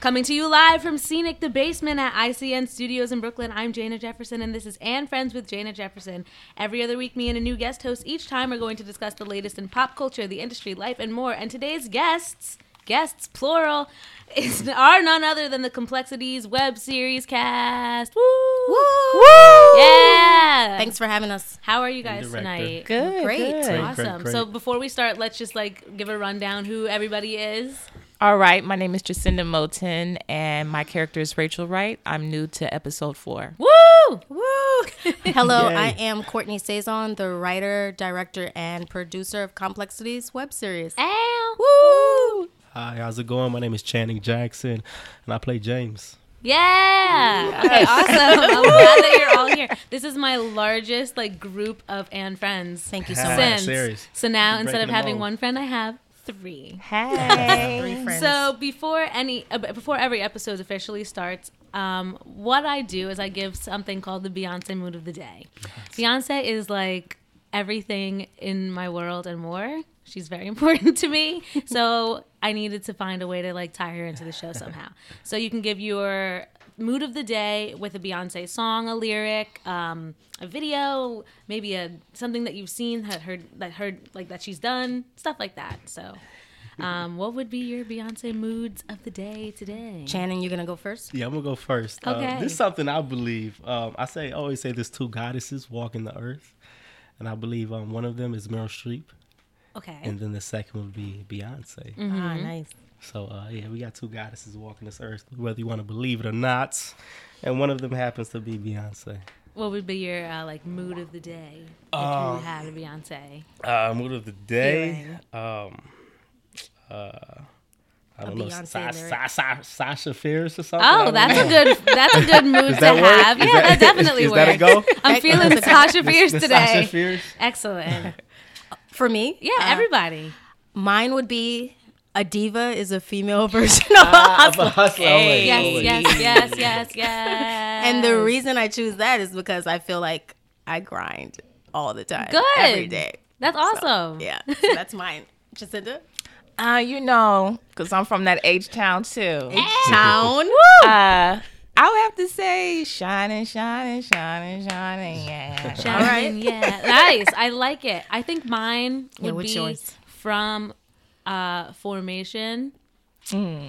Coming to you live from Scenic the Basement at ICN Studios in Brooklyn, I'm Jana Jefferson, and this is And Friends with Jana Jefferson. Every other week, me and a new guest host each time are going to discuss the latest in pop culture, the industry, life, and more. And today's guests, guests plural, is are none other than the Complexities web series cast. Woo! Woo! Yeah! Thanks for having us. How are you guys tonight? Good. Great. good. Great, Awesome. great. So before we start, let's just like give a rundown who everybody is. All right. My name is Jacinda Moten, and my character is Rachel Wright. I'm new to episode four. Woo! Woo! Hello, Yay. I am Courtney Saison, the writer, director, and producer of Complexities web series. Ow! Woo! Hi, how's it going? My name is Channing Jackson, and I play James. Yeah. Okay, awesome. I'm glad that you're all here. This is my largest like group of and friends Thank you so much. since. So now You're instead of having mold. one friend, I have three. Hey. Three friends. So before any, uh, before every episode officially starts, um, what I do is I give something called the Beyonce mood of the day. Beyonce is like everything in my world and more. She's very important to me, so I needed to find a way to like tie her into the show somehow. So you can give your mood of the day with a Beyonce song, a lyric, um, a video, maybe a something that you've seen that heard that heard like that she's done, stuff like that. So. Um, what would be your Beyonce moods of the day today? Channing, You're gonna go first? Yeah, I'm gonna go first. Okay. Uh, this is something I believe. Um, I say, I always say, there's two goddesses walking the earth, and I believe um, one of them is Meryl Streep, Okay. and then the second would be Beyonce. Ah, nice. So uh, yeah, we got two goddesses walking this earth, whether you want to believe it or not, and one of them happens to be Beyonce. What would be your uh, like mood of the day if Um, you had a Beyonce? Uh, mood of the day. Um, uh, I don't know, Beyonce Sa- lyric. Sa- Sa- Sasha Fierce or something. Oh, that's know. a good that's a good mood to work? have. Is Yeah, that, that- definitely is works. that a go? I'm feeling That's a- Sasha Fierce The today. Sasha Fierce. Excellent. For me, Yeah, uh, everybody. mine would be a diva is a female version of a Ah, hustler. I'm a hustler. Hey. always, Yes, yes, yes, yes, yes. And the reason I choose that is because I feel like I grind all the time, Good. every day. That's awesome. Yeah, so that's mine. Jacinda, Uh, you know, because I'm from that H town too. H town. Uh, I would have to say shining, shining, shining, shining. Yeah. All right. Yeah. Nice. I like it. I think mine would what's be yours? from uh, Formation. Hmm.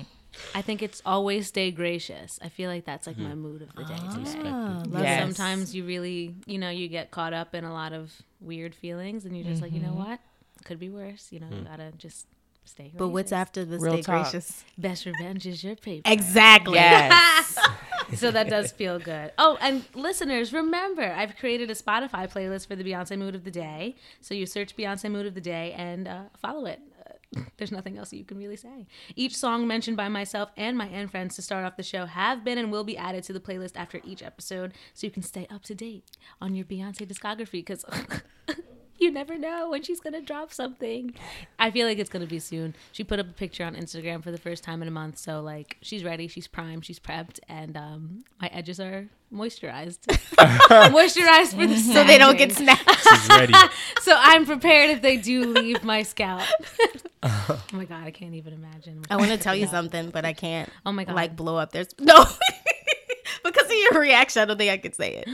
I think it's always stay gracious. I feel like that's like my mood of the day today. Ah, Yes. Sometimes you really, you know, you get caught up in a lot of weird feelings, and you're just like, you know what, could be worse. You know, you gotta just stay. Gracious. But what's after the Real stay talk. gracious? Best revenge is your paper. Exactly. Yes. so that does feel good. Oh, and listeners, remember, I've created a Spotify playlist for the Beyonce Mood of the Day. So you search Beyonce Mood of the Day and uh, follow it. There's nothing else you can really say. Each song mentioned by myself and my end friends to start off the show have been and will be added to the playlist after each episode, so you can stay up to date on your Beyonce discography. Because. You never know when she's gonna drop something. I feel like it's gonna be soon. She put up a picture on Instagram for the first time in a month, so like she's ready, she's primed, she's prepped, and um, my edges are moisturized, moisturized for the So they don't get snapped. She's ready. So I'm prepared if they do leave my scalp. oh my god, I can't even imagine. I want to tell you something, but I can't. Oh my God. Like blow up. There's no. because of your reaction, I don't think I could say it.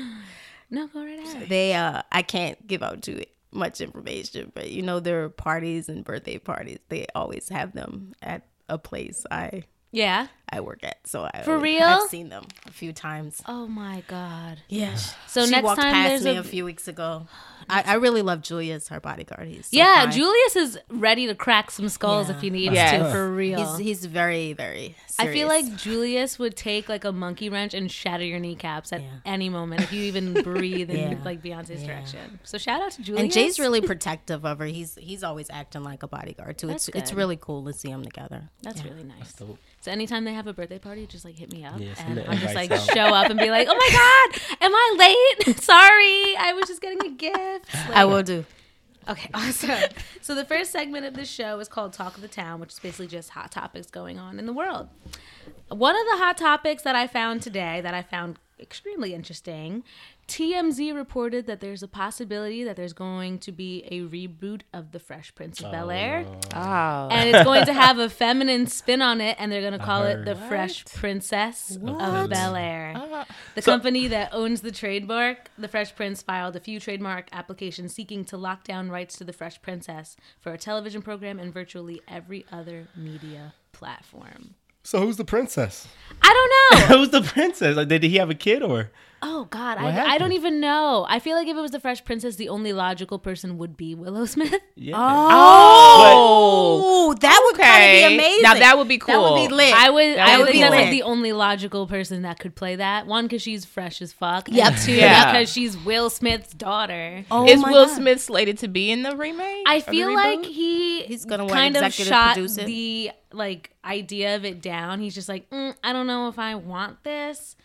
No, go right ahead. They, uh, I can't give out too much information, but you know, there are parties and birthday parties. They always have them at a place I Yeah. I work at. So I for real, I've seen them a few times. Oh my god. Yeah. So she next walked time past there's me a- a, few weeks ago. I, I really love Julius, her bodyguard. He's so yeah, fine. Julius is ready to crack some skulls Yeah. if he needs Yes. to, for real. He's he's very very. I feel like Julius would take like a monkey wrench and shatter your kneecaps at Yeah. any moment if you even breathe in like Beyonce's Yeah. direction. So shout out to Julius. And Jay's really protective of her. He's he's always acting like a bodyguard too. That's it's it's really cool to see them together. That's really nice. dope. So anytime they have a birthday party, just like hit me up, send and I'm just like out. show up and be like, "Oh my god, am I late? Sorry, I was just getting a gift." Like, I will do. Okay, awesome. so the first segment of this show is called Talk of the Town, which is basically just hot topics going on in the world. One of the hot topics that I found today that I found extremely interesting TMZ reported that there's a possibility that there's going to be a reboot of The Fresh Prince of Bel Air. Oh. And it's going to have a feminine spin on it, and they're going to call it heard. The Fresh Princess of Bel Air. Uh, The company that owns the trademark, The Fresh Prince, filed a few trademark applications seeking to lock down rights to The Fresh Princess for a television program and virtually every other media platform. So who's the princess? I don't know. who's the princess? Like, did he have a kid or? Oh God, I, I don't even know. I feel like if it was the Fresh Princess, the only logical person would be Willow Smith. Yeah. Oh, that would kind of be amazing. Now that would be cool. That would be lit. I would. That I would would be think that's like the only logical person that could play that. One, because she's fresh as fuck. Yep. And two, Yeah. because she's Will Smith's daughter. Oh Is my Will God. Smith slated to be in the remake? I feel like he He's gonna, what, kind of shot produce it? the like idea of it down. He's just like, mm, I don't know if I want this,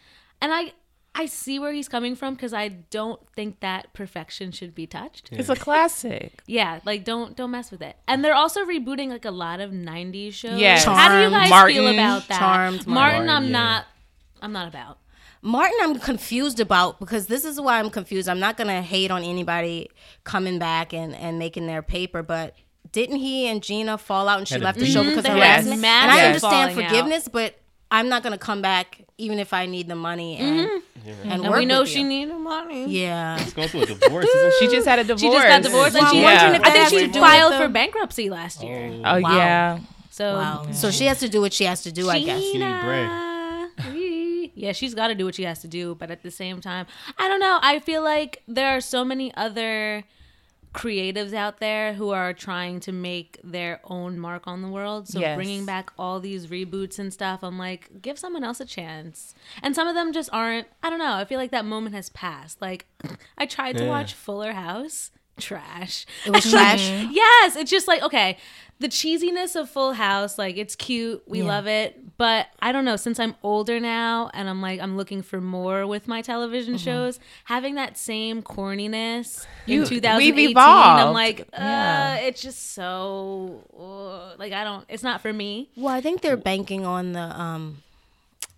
and I I see where he's coming from because I don't think that perfection should be touched. it's a classic. Yeah, like don't don't mess with it. And they're also rebooting like a lot of '90s shows. Yeah, How do you guys Martin, feel about that? Charmed, Martin, Martin, I'm yeah. not. I'm not about. Martin, I'm confused about because this is why I'm confused. I'm not gonna hate on anybody coming back and and making their paper, but didn't he and Gina fall out and she Had a left the show mm-hmm. because of They had harassment? And I understand falling out. forgiveness, but I'm not gonna come back even if I need the money and mm-hmm. and, And work we know with she you. needed money. Yeah. She's going through a divorce, isn't she? She just had a divorce. She just got divorced, Well, and she. I'm wondering if I think she filed with for bankruptcy last year. Oh, oh Wow. yeah. So Wow. So she has to do what she has to do, I guess. She need bread. Yeah, she's got to do what she has to do, but at the same time, I don't know. I feel like there are so many other creatives out there who are trying to make their own mark on the world. So Yes. bringing back all these reboots and stuff, I'm like, give someone else a chance. And some of them just aren't. I don't know. I feel like that moment has passed. Like I tried to Yeah. watch Fuller House. Trash. It was trash. Yes, it's just like okay, the cheesiness of Full House, like it's cute, we Yeah. love it, but I don't know. Since I'm older now, and I'm like I'm looking for more with my television Mm-hmm. shows, having that same corniness You- in 2018, we've I'm like, uh, Yeah. it's just so uh, like I don't. It's not for me. Well, I think they're banking on the um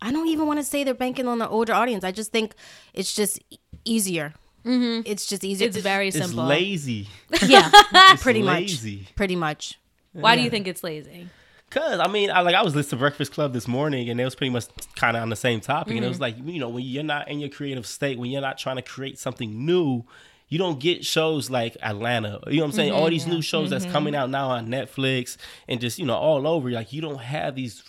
I don't even want to say they're banking on the older audience. I just think it's just easier. Mm-hmm. It's just easier. It's very simple. It's simple. lazy. yeah, It's pretty lazy. much. Pretty much. Why do you think it's lazy? Cause I mean, I like I was listening to Breakfast Club this morning, and it was pretty much kind of on the same topic, and it Mm-hmm. was like you know when you're not in your creative state, when you're not trying to create something new, you don't get shows like Atlanta. You know what I'm saying? All Mm-hmm. these new shows that's coming out now on Netflix and just you know all over. Like you don't have these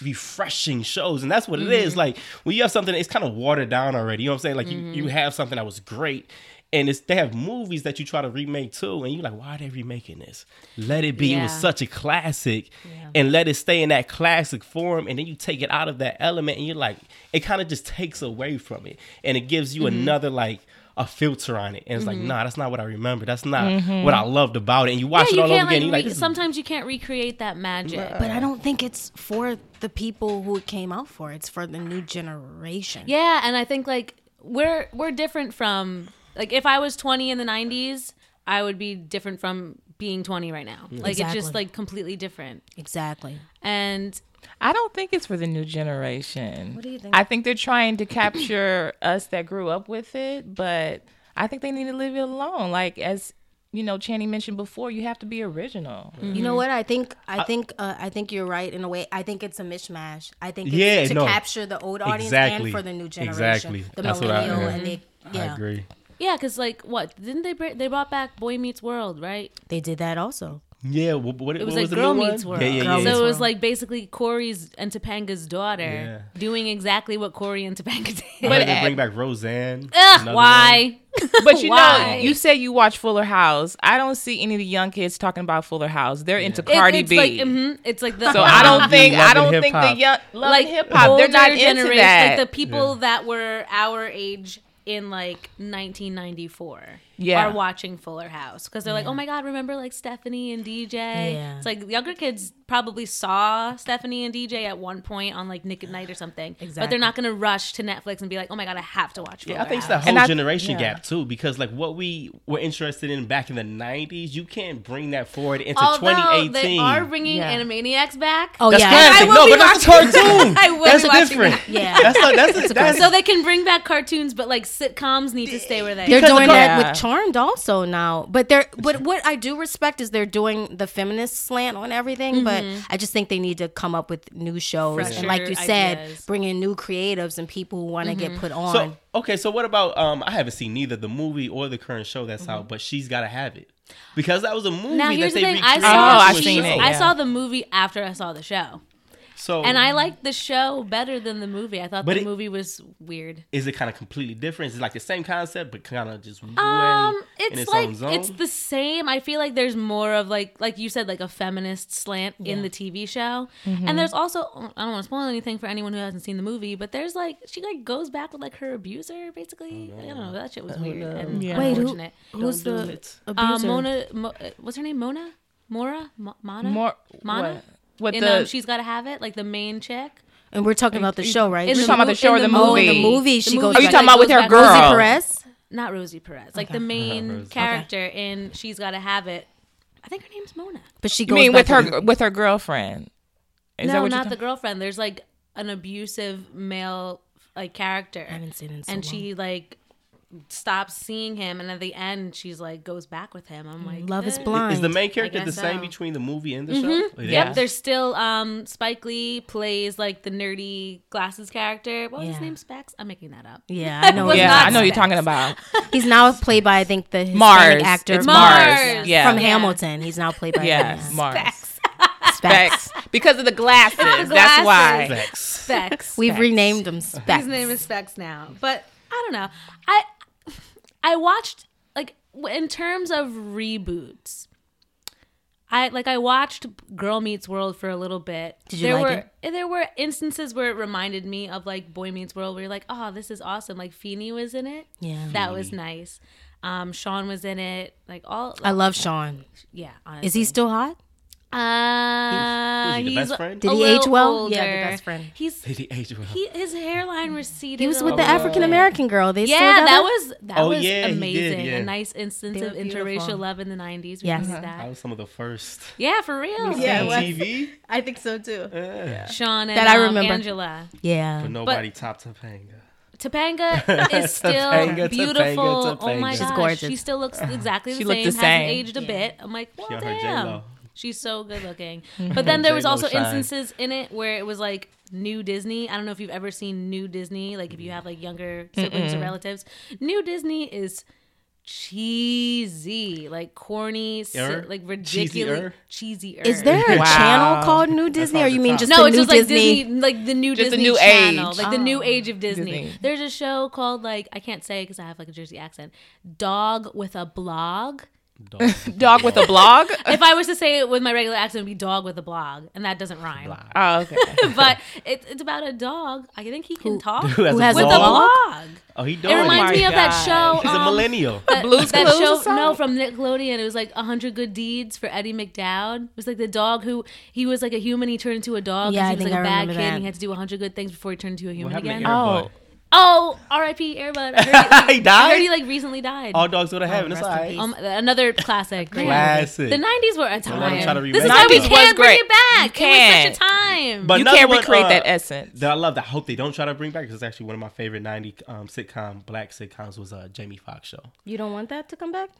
refreshing shows and that's what it is Mm-hmm. like when you have something it's kind of watered down already you know what i'm saying like you, Mm-hmm. you have something that was great and it's they have movies that you try to remake too and you're like why are they remaking this let it be it was such a classic and let it stay in that classic form and then you take it out of that element and you're like it kind of just takes away from it and it gives you Mm-hmm. another like a filter on it and it's like nah that's not what i remember that's not what i loved about it and you watch Mm-hmm. yeah, it all over can't again like, and you're like re- sometimes you can't recreate that magic. But I don't think it's for the people who it came out for. It's for the new generation. Yeah, and I think like we're we're different from like if I was 20 in the 90s, I would be different from being 20 right now. Like it's just like completely different. Exactly. And I don't think it's for the new generation. What do you think? I think they're trying to capture us that grew up with it, but I think they need to leave it alone. Like as you know, Channing mentioned before, you have to be original. You know what? I think I think uh, I think you're right in a way. I think it's a mishmash. I think it's Yeah, to no. capture the old audience Exactly. and for the new generation, Exactly. the That's what I- yeah. and they i agree yeah, cuz like what? Didn't they br- they brought back Boy Meets World, right? they did that also. Yeah, what, what, It was what like the Girl new Meets one? World. Yeah, yeah, yeah. So Meets it was World. like basically Corey's and Topanga's daughter Yeah. doing exactly what Corey and Topanga did. But But they bring back Roseanne. Ugh, why? But you know, you say you watch Fuller House. I don't see any of the young kids talking about Fuller House. They're into It- Cardi it's B. like mhm, it's like the so I don't think I don't think the hip-hop. young love like hip hop. They're not older into generation, that. like the people that were our age in like 1994. Yeah. are watching Fuller House because they're like, oh my god, remember like Stephanie and DJ? Yeah. It's like younger kids probably saw Stephanie and DJ at one point on like Nick at Nite or something, exactly. but they're not gonna rush to Netflix and be like, oh my god, I have to watch. Fuller Yeah, I think it's House. the And whole I- generation yeah. gap too, because like what we were interested in back in the '90s, you can't bring that forward into Although 2018. they are bringing Yeah. Animaniacs back. Oh that's yeah. classic. I will No, be but that's a cartoon. I will that's be watching different. that. Yeah. That's a, that's a, that's So they can bring back cartoons, but like sitcoms need to stay where they They're are. Because doing that with Charmed also now, but they're but what I do respect is they're doing the feminist slant on everything. But I just think they need to come up with new shows and, like you said, ideas. bring in new creatives and people who want to get put on. So okay, so what about um? I haven't seen neither the movie or the current show that's Mm-hmm. out, but she's got to have it because that was a movie Now that here's they the thing: I saw, Oh, I've seen show. it, I saw the movie after I saw the show, So and I liked the show better than the movie. I thought But the it- movie was weird. is it kind of completely different? Is it like the same concept, but kind of just way Um, in it's its like own zone? it's the same. I feel like there's more of like like you said, like a feminist slant in the TV show, Mm-hmm. and there's also I don't want to spoil anything for anyone who hasn't seen the movie, but there's like she like goes back with like her abuser basically. I don't know that shit was weird and Yeah. Wait, who- who's Don't do the it. Uh, abuser? Mona, Mo, uh, what's her name? Mona, Mora, Mo, Mana, More Mana. what? What In, the um, she's got to have it, like the main chick. and we're talking about the show, right? We're talking about the show or the mo- oh, the movie? movie, she goes. movie, Oh, you talking about with her girl? Rosie Perez? Not Rosie Perez, like the main character in She's Got to Have It. I think her name's Mona. But she You goes mean with to- her with her girlfriend? Is that no, what not the girlfriend. There's like an abusive male like character, I haven't seen it in so and long. she like stops seeing him, and at the end, she's like goes back with him. I'm like, Love is eh. blind. Is the main character the same so. between the movie and the Mm-hmm. show? Yeah. Yep, there's still um Spike Lee plays like the nerdy glasses character. What was his Yeah. name? Specs? I'm making that up. Yeah, I know. Yeah, I know you're talking about. He's now played by I think the Hispanic Mars. actor It's Mars. Mars. Yeah. from Yeah. Hamilton. He's now played by Yes, him. Mars. Specs. Specs. Specs. Because of the glasses. That's glasses. why. Facts. Specs. We've Specs. renamed him Specs. His name is Specs now. But I don't know. I I watched like in terms of reboots. I like I watched Girl Meets World for a little bit. Did you there like were it? there were instances where it reminded me of like Boy Meets World where you're like, "Oh, this is awesome." Like Feeny was in it. Yeah. That was nice. Um Sean was in it. Like all I love Sean. yeah, honestly. Is he still hot? Uh, Who's he, the he's best friend? Did he age little well? Yeah, the best friend. He's Did he age well? he his hairline receded. He was with the African American girl. They Yeah, together? that was that Oh, was yeah, he did, amazing. yeah. A nice instance of were interracial love in the '90s. We Yes. needed That that. was some of the first Yeah, for real. Yeah, on. TV. I think so too. Yeah. Sean and That I um, remember. Angela. Yeah. But nobody topped Topanga. Topanga is still Topanga, beautiful. Topanga, Oh my Topanga. gosh, She's gorgeous. She still looks exactly the She same. looked the Hasn't same. aged a bit. I'm like, well, She on her damn. J-Lo. She's so good looking. But then there was also instances in it where it was like New Disney. I don't know if you've ever seen New Disney. Like if you have like younger siblings or relatives, New Disney is cheesy, like corny, si- Er? like ridiculous, Cheesier? cheesy. Is there a Wow. channel called New Disney, or you mean just no, the it's New just like Disney? Disney, like the new Just the Disney new channel, age. like the new age of Disney. Disney. There's a show called like I can't say because I have like a Jersey accent. Dog with a blog. Dog. Dog with a blog. if I was to say it with my regular accent, it'd be dog with a blog, and that doesn't rhyme. Oh, okay. but it, it's about a dog. I think he can talk Who has Who has with a a blog? blog. Oh, he does. It reminds my me of that show. He's a um, millennial. that, Blue's that Clues show, no, from Nickelodeon. It was like hundred good deeds for Eddie McDowd. It was like the dog who he was like a human. He turned into a dog. Yeah, he was think like a I bad remember kid. And he had to do hundred good things before he turned into a human What again. to Airbud? Oh. Oh, R.I.P. Airbud. I heard he, He died? I heard he like recently died. All dogs go to heaven. It's rest in alright. Um, another classic. Classic. The '90s were a time. let try to this remake is why it. we 90s was can't bring great. it back. You It was can't. such a time. But you can't one, recreate uh, that essence. that I love that I hope they don't try to bring back because it's actually one of my favorite 90 um, sitcom black sitcoms was uh, Jamie Foxx show. You don't want that to come back?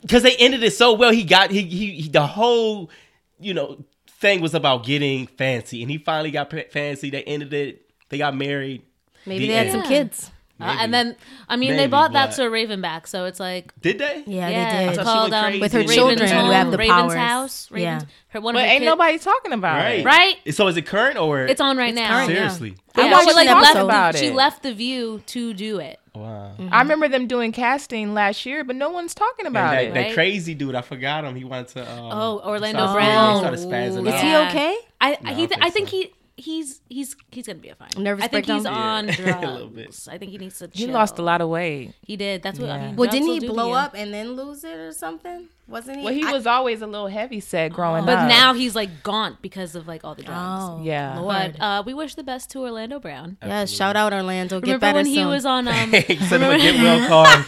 Because they ended it so well. He got he, he he the whole you know thing was about getting fancy, and he finally got pa- fancy. They ended it. They got married. Maybe The they had end. some kids. Uh, and then, I mean, they Maybe, bought that to Sir Raven back, so it's like Did they? Yeah, yeah, they it's did. I thought she called went um, crazy. With her Raven's children Raven's who have the Raven's powers. House. Raven's, Yeah. her, one But of her ain't kid- nobody talking about Right. it. right. So is it current or It's on right now. current, yeah. seriously? I Yeah, watched she like an left episode. about the, she it. left the View to do it. Wow. I remember them doing casting last year, but no one's talking And about that, it. that right? crazy dude, I forgot him. He wanted to. Um, Oh, Orlando Brown. He started spazzing Is he Yeah. okay? I No, he I th- I think think he he's he's he's gonna be a fine. Nervous I think he's breakdown? on Yeah. drugs. A little bit. I think he needs to. Change. He chill. lost a lot of weight. He did. That's what. I Yeah. mean, Well, drugs didn't will he do to blow you. up and then lose it or something? Wasn't he? Well, he I- was always a little heavy set growing But up. now he's like gaunt because of like all the drugs. Oh, Yeah. Lord. But uh, we wish the best to Orlando Brown. yeah, shout out Orlando. Get Remember better when he soon. was on? Um, Send him a get well card.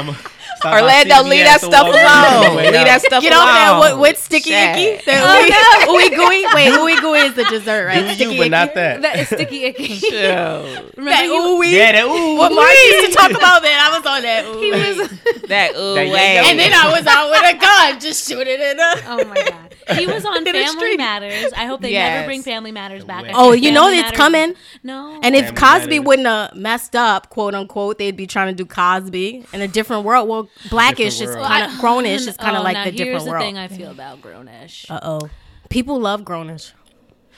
I'ma stop Orlando, leave that stuff walk on the alone. Leave that stuff alone. Get alone. off that what, what sticky Shaq. icky? Oh, that ooey, ooey gooey. Wait, ooey gooey is the dessert, right? Do sticky you, but not icky? that. that is sticky icky. Chill. That Remember you, ooey. Yeah, that ooh. What Mark used to talk about that. I was on that. Ooey. he was. That ooh That way. yeah, yeah. and then I was out with a gun, just shooting it up. Oh my god. He was on Family. Matters. I hope they Yes. never bring Family Matters back. Oh, think you know it's Matters- coming. No. And if Family Cosby Matters. wouldn't have messed up, quote unquote, they'd be trying to do Cosby in a different world. Well, blackish is world. kind of grownish is kind of Oh, like now the here's different the world. thing I feel about grownish. Uh oh, people love grownish.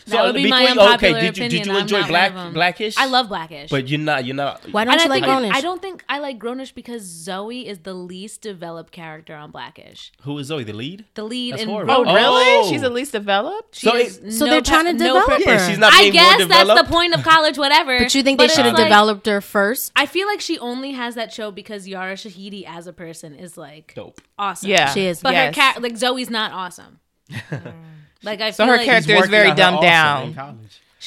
That would be my before unpopular okay, did you, opinion. did you I'm enjoy not Black one. Blackish? I love Blackish. But you're not. You're not. Why don't and you I like think grownish? I don't think I like Grownish because Zoe is the least developed character on Blackish. Who is Zoe? The lead? The lead That's in horrible. Oh, Grownish. really? Oh. She's at least developed. She So has it- So no they're pa- trying to no develop per- her. Yeah, she's not I being guess more that's the developed. point of college, whatever. But you think they But should have it's like- developed her first? I feel like she only has that show because Yara Shahidi as a person is like Dope. awesome. Yeah, She is. But yes. her cat, like Zoe's not awesome. Mm. Like I So feel her like character- is very dumbed down.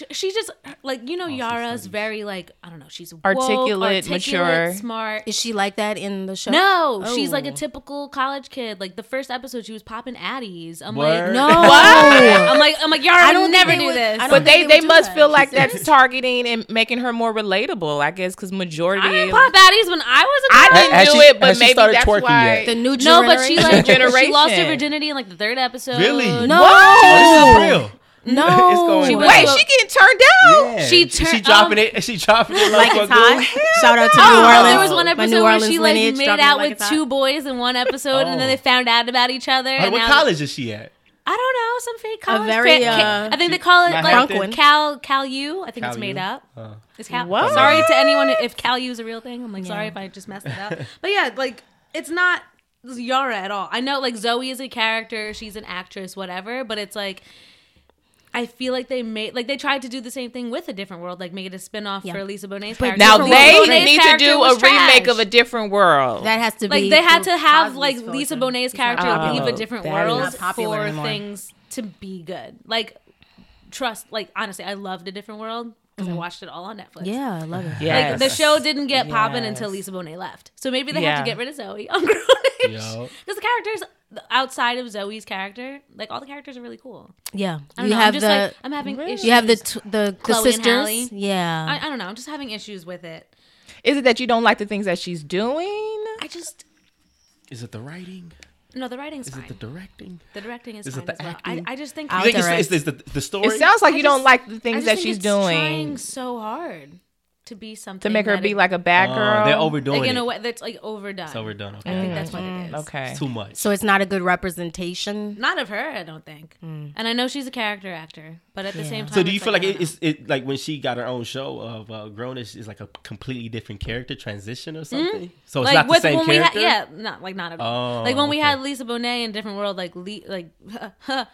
In college. she, just like you know oh, Yara's studies. very like I don't know she's woke, Articulate, articulate, mature. smart. Is she like that in the show? No, she's like a Oh. typical college kid. Like the first episode, she was popping addies. I'm Word. like, No. I'm like, I'm like, Yara I don't never do would- this. But they, they they must that. feel like that's targeting and making her more relatable, I guess, because majority. I didn't pop baddies when I was a I kid. didn't Has do she- it, but maybe that's why. yet? The new generation. No, but she like Generation. she lost her virginity in like the third episode. Really? No. Oh, this is real. No. It's going She on. Wait, to she getting turned down? Yeah. She she dropping um, it. She dropping it. like it's hot. Shout out to Oh, New no, Orleans. there was one episode where she like lineage made out like with two hot. boys in one episode, and then Oh. they found out about each other. What and now- college is she at? I don't know, some fake college. very, uh, I think they call it like Manhattan? Cal Cal U. I think it's made U? up. Oh. It's Cal. What? Sorry to anyone if Cal U is a real thing. I'm like, sorry if I just messed it up. But yeah, like it's not Yara at all. I know like Zoe is a character, she's an actress, whatever. But it's like. I feel like they made like they tried to do the same thing with a different world, like make it a spin-off Yeah. for Lisa Bonet's But character. Now Different they Bonet's need to do a was remake of a different world. That has to be. like they had to have like filter. Lisa Bonet's character popular. leave a different world is popular for anymore. things to be good. Like trust, like honestly, I loved a different world because I watched it all on Netflix. Mm-hmm. Yeah, I love it. yes. Like the show didn't get popping until Lisa Bonet left. So maybe they had Yeah. to get rid of Zoe on Grownish. Because the characters outside of Zoe's character, like all the characters are really cool. Yeah, I don't you know. I'm have just the like I'm having issues. you have the t- the, the Chloe and sisters. Yeah, I, I don't know. I'm just having issues with it. Is it that you don't like the things that she's doing? I just Is it the writing? no. The writing's Is fine. Is it the directing? the directing is, is it fine the as well. acting? I, I just think I'll You think it's, it's, it's the, the story? It sounds like I you don't like the I things just that think she's it's doing Trying so hard to be something to make her be it- like a bad Oh, girl. they're overdoing like in it. a way that's like overdone. It's overdone. Okay. I think that's what it is. Okay. It's too much. so it's not a good representation. Not of her, I don't think. And I know she's a character actor, but at the same time, So do you feel like I it's it like when she got her own show of uh, Grownish is like a completely different character transition or something? So know. it's not the same when character. we had, yeah, not like not at all. Oh, like when we had Lisa Bonet in Different World, like Le, like,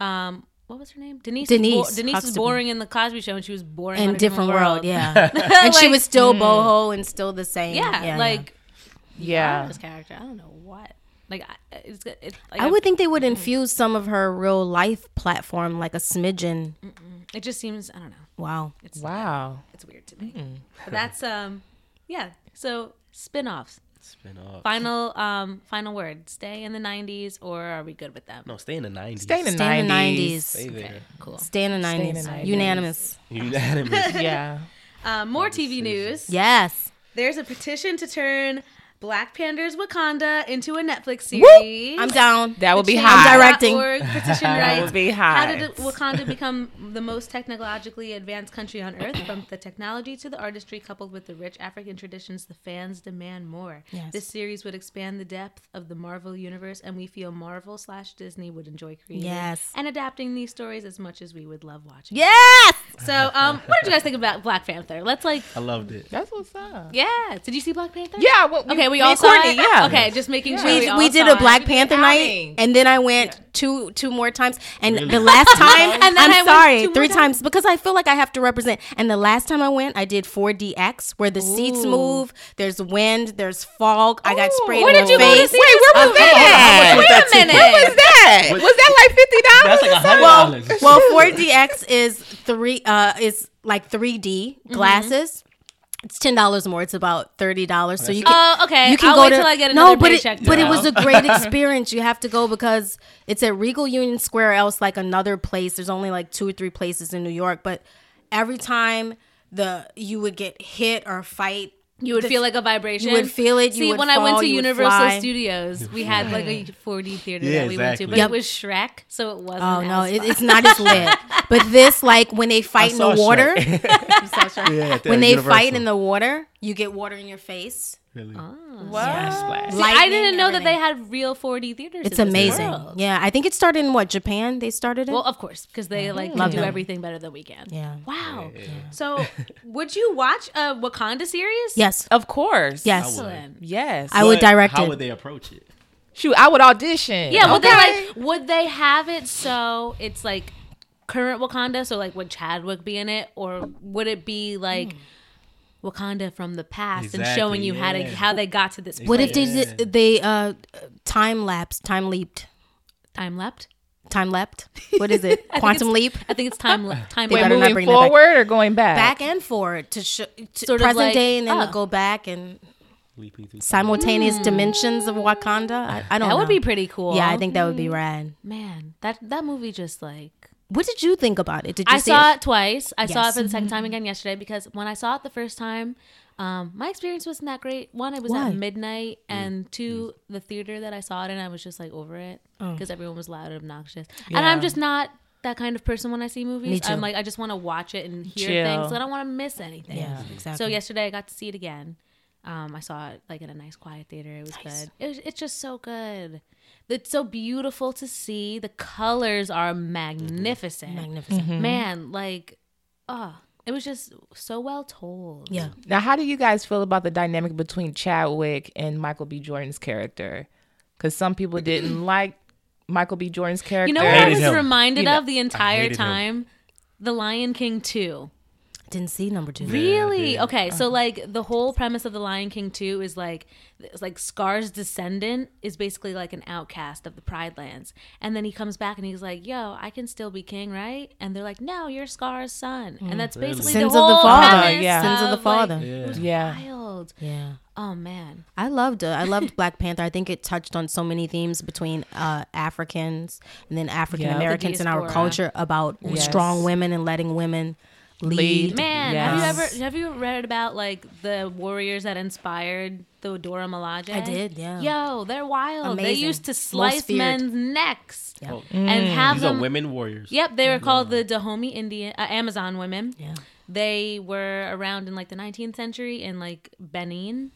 um, what was her name? Denise. Denise was bo- Denise was boring in the Cosby Show, and she was boring In a different world, yeah, and Like- she was still hmm. boho and still the same. Yeah, yeah like yeah. this character. I don't know what. Like I, it's, it's like I would think they would hmm. infuse some of her real life platform, like a smidgen. It just seems I don't know. Wow. It's Wow. it's weird to me. Hmm. But that's um yeah. So spin-offs. Spin off. Final um final word. Stay in the 90s or are we good with them? No, stay in the nineties. Stay in the Stay in the 90s. Stay there. Cool. Stay in the Stay in the 90s. 90s. Unanimous. Unanimous. Yeah. Um, more TV news. Yes. There's a petition to turn Black Panthers Wakanda into a Netflix series. I'm down. That would be Change hot. I'm directing. .org petition That writes, would be hot. How hot. did Wakanda become the most technologically advanced country on earth? From the technology to the artistry, coupled with the rich African traditions, the fans demand more. Yes. This series would expand the depth of the Marvel universe, and we feel Marvel slash Disney would enjoy creating Yes. and adapting these stories as much as we would love watching. Yes. So, um, what did you guys think about Black Panther? Let's like, I loved it. That's what's up. yeah. Did you see Black Panther? Yeah. Well, Okay, we Me all saw Courtney, it? yeah. Okay, just making sure we, we, all we did saw a Black it. Panther outing. night, and then I went two two more times. And the last time, And then I'm I sorry, three times. times because I feel like I have to represent. And the last time I went, I did 4DX, where the seats move. There's wind, there's fog. I got sprayed Where in did the you go face. see Wait, where was that? Wait a minute. What was that? Was that like fifty dollars? That's like hundred well, dollars. well, 4DX is three uh is like 3D Mm-hmm. glasses. It's ten dollars more. It's about thirty dollars. So you can Oh, okay. you can I'll go wait to till I get no, another but paycheck. it, but it was a great experience. You have to go because it's at Regal Union Square. Else, like another place. There's only like two or three places in New York, but every time the you would get hit or fight. You would the- feel like a vibration. you would feel it, you See, would when I went to Universal. Studios, we had like a 4D theater Yeah, that we went to, but Yep. it was Shrek, so it wasn't. Oh no, as it, fun. it's not as lit. But this, like when they fight in saw the water, Shrek. You saw Shrek? Yeah, when they Universal. fight in the water, you get water in your face. Really? Ah. What? See, I didn't know that they had real 4D theaters. It's in amazing. world. Yeah, I think it started in what Japan. They started it. Well, of course, because they like Love do them. everything better than we can. yeah. Wow. So, would you watch a Wakanda series? Yes. Of course. Yes. Excellent. Yes. I would direct How it. would they approach it? Shoot, I would audition. Yeah, would Okay. they like would they have it so it's like current Wakanda, so like would Chadwick be in it or would it be like hmm. Wakanda from the past and showing Exactly, you how to how they got to this place? What if they did, they uh time lapse, time leaped, time leapt? time leapt? What is it? Quantum it's- leap? I think it's time le- time They Wait, better leap. not moving bring forward or going back? Back and forward to show to Sort of present like- day and then oh. to go back and Leaping through simultaneous dimensions of Wakanda. I, I don't know. That know. would be pretty cool. Yeah, I think that would be rad. man, that that movie just like What did you think about it? Did you I see saw it twice. I saw it for the second time again yesterday because when I saw it the first time, um, my experience wasn't that great. One, it was Why? at midnight, and two, the theater that I saw it in, I was just like over it Oh. because everyone was loud and obnoxious. And I'm just not that kind of person when I see movies. Me too. I'm like, I just want to watch it and hear Chill. things. So I don't want to miss anything. Yeah, exactly. So yesterday I got to see it again. Um, I saw it like in a nice quiet theater. It was good. It was, it's just so good. It's so beautiful to see. The colors are magnificent. Magnificent. Mm-hmm. Man, like, oh, it was just so well told. Yeah. Now, how do you guys feel about the dynamic between Chadwick and Michael B. Jordan's character? Because some people didn't like Michael B. Jordan's character. You know what I Hated was him. reminded You know, of the entire hated him. time? The Lion King 2. Didn't see number two. Really? yeah. Okay, so uh-huh. like the whole premise of The Lion King 2 is like it's like Scar's descendant is basically like an outcast of the Pride Lands. And then he comes back and he's like, "Yo, I can still be king, right?" And they're like, "No, you're Scar's son." And mm. that's basically the Sins the of the father, yeah. Sins of the like- father. it was Yeah. wild. Yeah. Oh man. I loved it. I loved Black Panther. I think it touched on so many themes between uh, Africans and then African Americans in our culture about Yes. strong women and letting women lead. Lead. Man, have you ever have you read about like the warriors that inspired the Dora Milaje? I did, yeah. Yo, they're wild. They used to slice men's necks Oh, and have These them. are women warriors. Yep, they were called the Dahomey Indian uh, Amazon women. Yeah. They were around in like the 19th century in like Benin.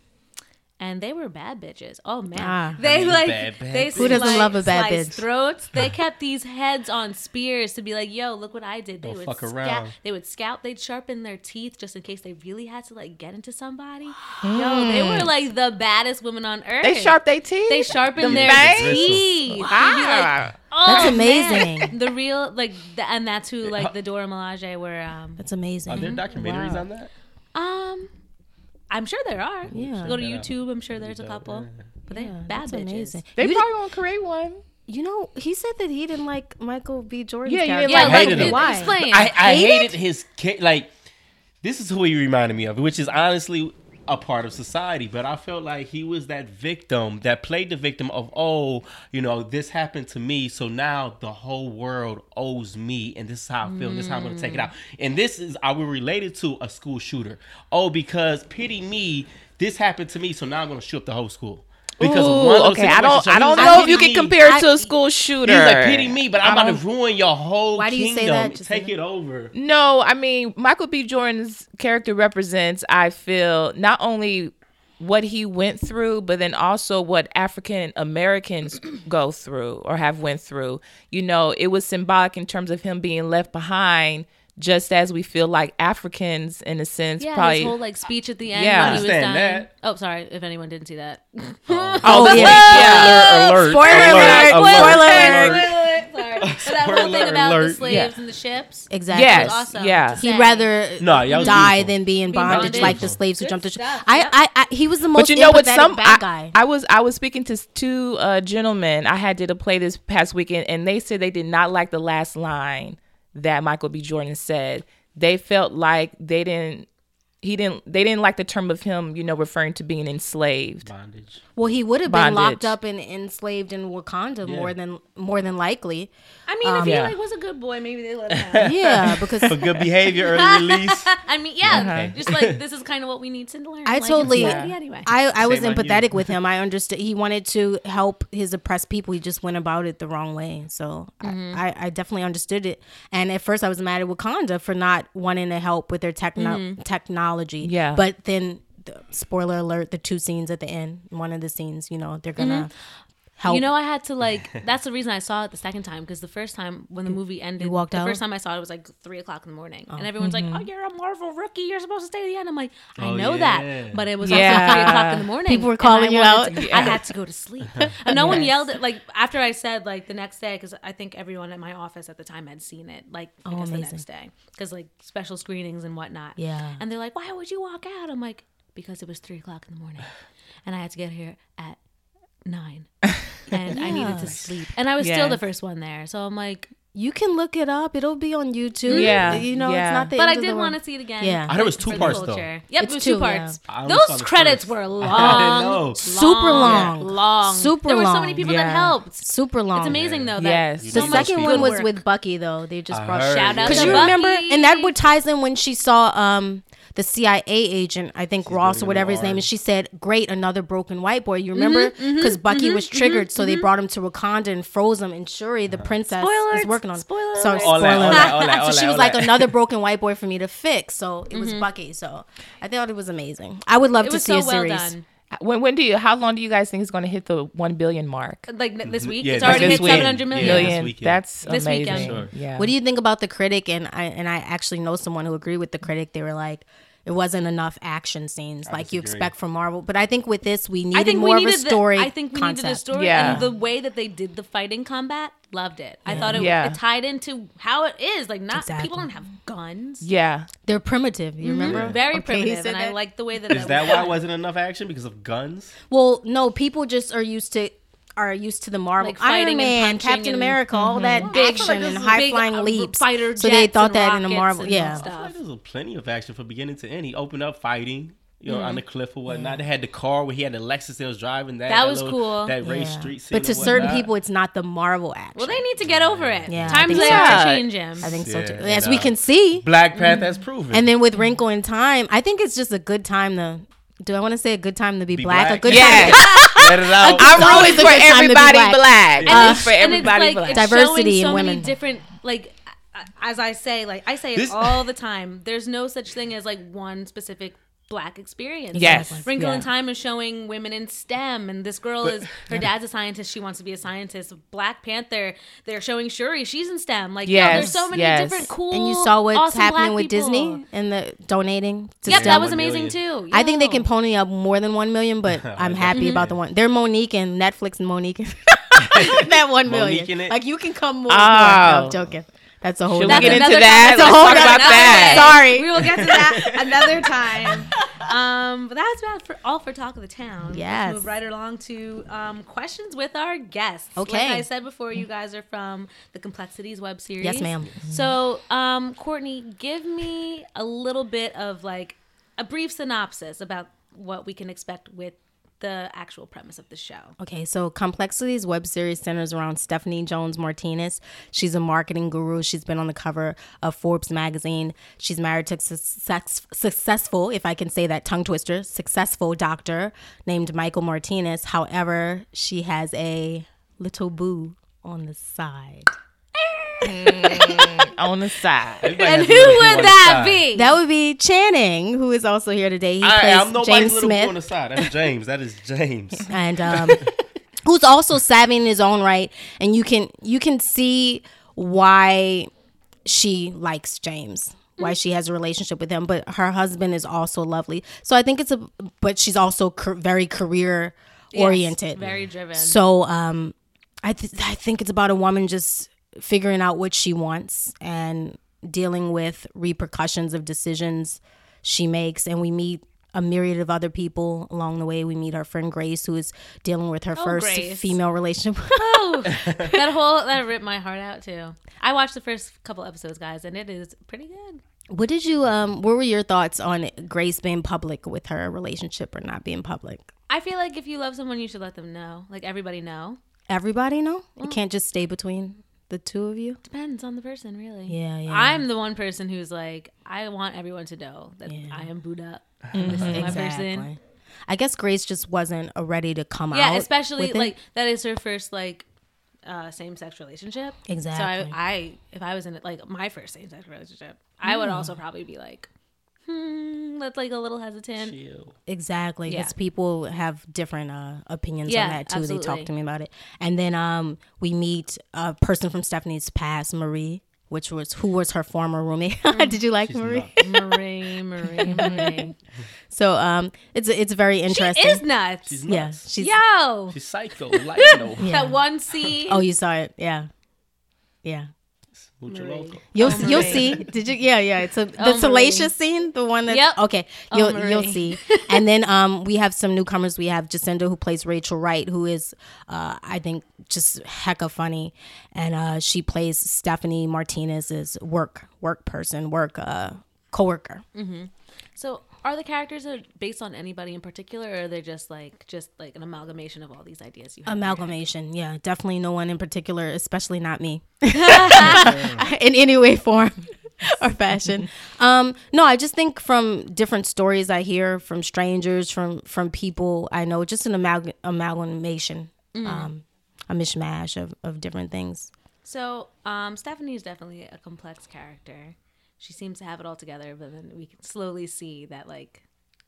And they were bad bitches. Oh man, Ah. they I mean, like bad, bad they bitch. Who doesn't slice- love a bad slice bitch? Throats. They kept these heads on spears to be like, "Yo, look what I did." They Don't would fuck scout. around. They would scout. They'd sharpen their teeth just in case they really had to like get into somebody. Yo, they were like the baddest women on earth. They sharp their teeth. They sharpened Them their fangs? teeth. Ah. Oh, That's man. amazing. The real like, the, and that's who like the Dora Milaje were. Um, That's amazing. Are there documentaries Wow. on that? um, I'm sure there are. Yeah. Go to Check that out. YouTube. I'm sure there's a couple. But they Yeah, bad that's bitches. amazing. They You, probably gonna create one. you know, he said that he didn't like Michael B. Jordan's Yeah, you character. didn't Yeah, I like, hated him. Why? explain. I, I Hate hated his like. This is who he reminded me of, which is honestly a part of society. But I felt like he was that victim that played the victim of, oh, you know, this happened to me, so now the whole world owes me, and this is how I feel, and this is how I'm going to take it mm. out. And this is I will relate it to a school shooter. Oh, because pity me, this happened to me, so now I'm going to shoot up the whole school. Because Ooh, one little okay, I don't. So I don't know like, if you "Pity can compare it to a school shooter. He's like, pity me, but I'm about to ruin your whole Why do you say that? Just Take it over. No, I mean Michael B. Jordan's character represents, I feel, not only what he went through, but then also what African Americans go through or have went through. You know, it was symbolic in terms of him being left behind just as we feel like Africans, in a sense, Yeah, probably. his whole like speech at the end. Yeah. when he was dying. that. Oh, sorry if anyone didn't see that. oh yeah, Alert, yeah. alert, Spoiler alert, alert, alert. spoiler alert. Sorry. But that whole thing Spoiler about the slaves Yeah. and the ships. Exactly. Yes, awesome yeah. He'd rather No, yeah, it was die beautiful. than be in bondage bondage. like the slaves who Good jumped the. stuff, I. I, I, he was the most But you know what? Some bad I, guy. I was I was speaking to two uh, gentlemen I had did a play this past weekend, and they said they did not like the last line that Michael B. Jordan said. They felt like they didn't. He didn't. They didn't like the term of him, you know, referring to being enslaved. Bondage. Well, he would have been locked up and enslaved in Wakanda Yeah. more than more than likely. I mean, if he yeah. like was a good boy, maybe they let him out. Yeah, because For good behavior, early release. I mean, yeah, Okay. just like this is kind of what we need to learn. I like, totally, society anyway. I, I was Shame on you. empathetic with him. I understood he wanted to help his oppressed people. He just went about it the wrong way. So Mm-hmm. I, I, I definitely understood it. And at first, I was mad at Wakanda for not wanting to help with their techno- Mm-hmm. technology. Yeah. but then. The, spoiler alert: the two scenes at the end, one of the scenes, you know, they're gonna help. Mm-hmm. You know, I had to like. That's the reason I saw it the second time because the first time when the movie ended, walked the out? first time I saw it, it was like three o'clock in the morning, and everyone's like, "Oh, you're a Marvel rookie. You're supposed to stay to the end." I'm like, I Oh, know yeah. that, but it was Yeah. also three o'clock in the morning. People were calling you out? to- I had to go to sleep, and no one yelled at like after I said like the next day because I think everyone at my office at the time had seen it like I Oh, guess the next day because like special screenings and whatnot. Yeah. and they're like, "Why would you walk out?" I'm like, "Because it was three o'clock in the morning, and I had to get here at." nine and i needed to sleep and i was still the first one there so i'm like you can look it up; it'll be on YouTube. Yeah, you know, yeah. it's not the. but i end of the did want to see it again Yeah. I heard it was two parts, though. culture. yep It's it was two, two parts yeah. I only saw those credits first. were long I know. Super long. long Super long. there were so many people Yeah. that helped super long. it's amazing though that Yes. The so You second one was with. Bucky though. They just I brought heard, Shout out Because you Bucky. remember, and that would ties in when she saw um the CIA agent, I think Ross or whatever his name arm. is. She said, "Great, another broken white boy." You remember? Mm-hmm, mm-hmm Because Bucky mm-hmm, was triggered, mm-hmm, so they brought him to Wakanda and froze him. And Shuri, the uh-huh. princess, Spoiler is working on. spoiler Sorry, spoiler. All that, all alert. that, all that, all so she was all like another broken white boy for me to fix. So it was Bucky. So I thought it was amazing. I would love it to see so a well series. done uh, When when do you? How long do you guys think it's going to hit the one billion mark? like this week Yeah, it's this already hit weekend. 700 Yeah, million this That's This amazing. weekend. Sure. Yeah. What do you think about the critic? And I and I actually know someone who agreed with the critic. They were like, it wasn't enough action scenes like you expect from Marvel. But I think with this, we needed I think more we needed of a story. The, I think we concept. needed a story, Yeah. and the way that they did the fighting combat, loved it. I thought it, Yeah. it tied into how it is. Like, not Exactly. people don't have guns. Yeah. They're primitive. You mm-hmm. remember? Very Okay, primitive, said and I like the way that. Is it that why it wasn't enough action because of guns? Well, no, people just are used to are used to the Marvel Like fighting Iron and Man, punching Captain and- America, all that I feel like action and high big, flying uh, leaps. fighter So they thought that in the Marvel, and yeah. stuff. I like there was plenty of action from beginning to end. He opened up fighting, you know, on Mm-hmm. the cliff or whatnot. They had the car where he had the Lexus that was driving that. That was little- cool. That race Yeah. street scene. But to and certain people, it's not the Marvel action. Well, they need to get over it. Yeah, Times think they so. have Yeah. to change. I think so too. As and, we can see, Black Panther has proven. and then with Wrinkle in Time, I think it's just a good time to. Do I want to say a good time to be, Be black? A good Yeah. time. Let it out. I'm always rooting for good time to be everybody black. black. and Uh, it's, for everybody it's like black. it's Diversity showing in women. Many different like as I say, like I say it This- all the time. There's no such thing as like one specific black experience. Yes. Like, Wrinkle in Time is showing women in STEM, and this girl is her dad's a scientist. She wants to be a scientist. Black Panther, they're showing Shuri. She's in STEM. Like, yeah, there's so many yes. different cool. And you saw what's awesome happening with people. Disney and the donating to Yep, STEM. that was amazing million. too. I think they can pony up more than one million, but I'm happy about mm-hmm. the one. They're Mo'Nique and Netflix and Mo'Nique. that one million. Mo'Nique in it? Like you can come more. Oh. more. No, I'm joking. That's a whole. Should we That's get into another that? That's Let's whole talk about that. Sorry. We will get to that another time. Um, but that's about for all for talk of the town. Yes. Let's move right along to um, questions with our guests. Okay. Like I said before, you guys are from the Complexities web series. Yes, ma'am. So, um, Courtney, give me a little bit of like a brief synopsis about what we can expect with the actual premise of the show. Okay, so Complexities web series centers around Stephanie Jones Martinez. She's a marketing guru. She's been on the cover of Forbes magazine. She's married to a success, successful, if I can say that tongue twister, successful doctor named Michael Martinez. However, she has a little boo on the side. On the side. Everybody And who a little boo on would that be? That would be Channing, who is also here today. He I, plays I'm James Smith. on the side. That's James. That is James. and um, who's also savvy in his own right and you can you can see why she likes James. Why she has a relationship with him, but her husband is also lovely. So I think it's a, but she's also ca- very career oriented. very driven. So um, I th- I think it's about a woman just figuring out what she wants and dealing with repercussions of decisions she makes. And we meet a myriad of other people along the way. We meet our friend Grace, who is dealing with her first Grace. female relationship. Oh, that whole that ripped my heart out too. I watched the first couple episodes, guys, and it is pretty good. what did you um? What were your thoughts on Grace being public with her relationship or not being public? I feel like if you love someone, you should let them know. Like everybody know. Everybody know it can't just stay between the two of you. Depends on the person, really. Yeah, yeah. I'm the one person who's like, I want everyone to know that I am booed up. This is my person. I guess Grace just wasn't ready to come out. Yeah, especially like that is her first like uh, same sex relationship. Exactly. So I, I, if I was in it, like my first same sex relationship, I would also probably be like, hmm, that's like a little hesitant. Chill. Exactly, Yeah. because people have different uh, opinions Yeah, on that too. They talk to me about it, and then um, we meet a person from Stephanie's past, Marie, which was who was her former roommate. Did you like She's Marie? Marie, Marie, Marie. So um, it's it's very interesting. she interesting. is nuts. She's yeah, she's. Yo, She's psycho. Like, you know, that one scene. Oh, you saw it? Yeah, yeah. Mucho loco. You'll Oh, you'll see. Did you? Yeah, yeah. It's a the Oh, salacious scene, the one that. Yep. Okay, Oh, you'll you'll see. and then um, we have some newcomers. We have Jacinda who plays Rachel Wright, who is uh, I think just hecka funny, and uh, she plays Stephanie Martinez's work work person, work uh, coworker. Mhm so, are the characters based on anybody in particular, or are they just like just like an amalgamation of all these ideas you have? Amalgamation, yeah, definitely no one in particular, especially not me, in any way, form, or fashion. Um, no, I just think from different stories I hear from strangers, from from people I know, just an amalg- amalgamation, um, a mishmash of of different things. So, um, Stephanie is definitely a complex character. She seems to have it all together, but then we can slowly see that like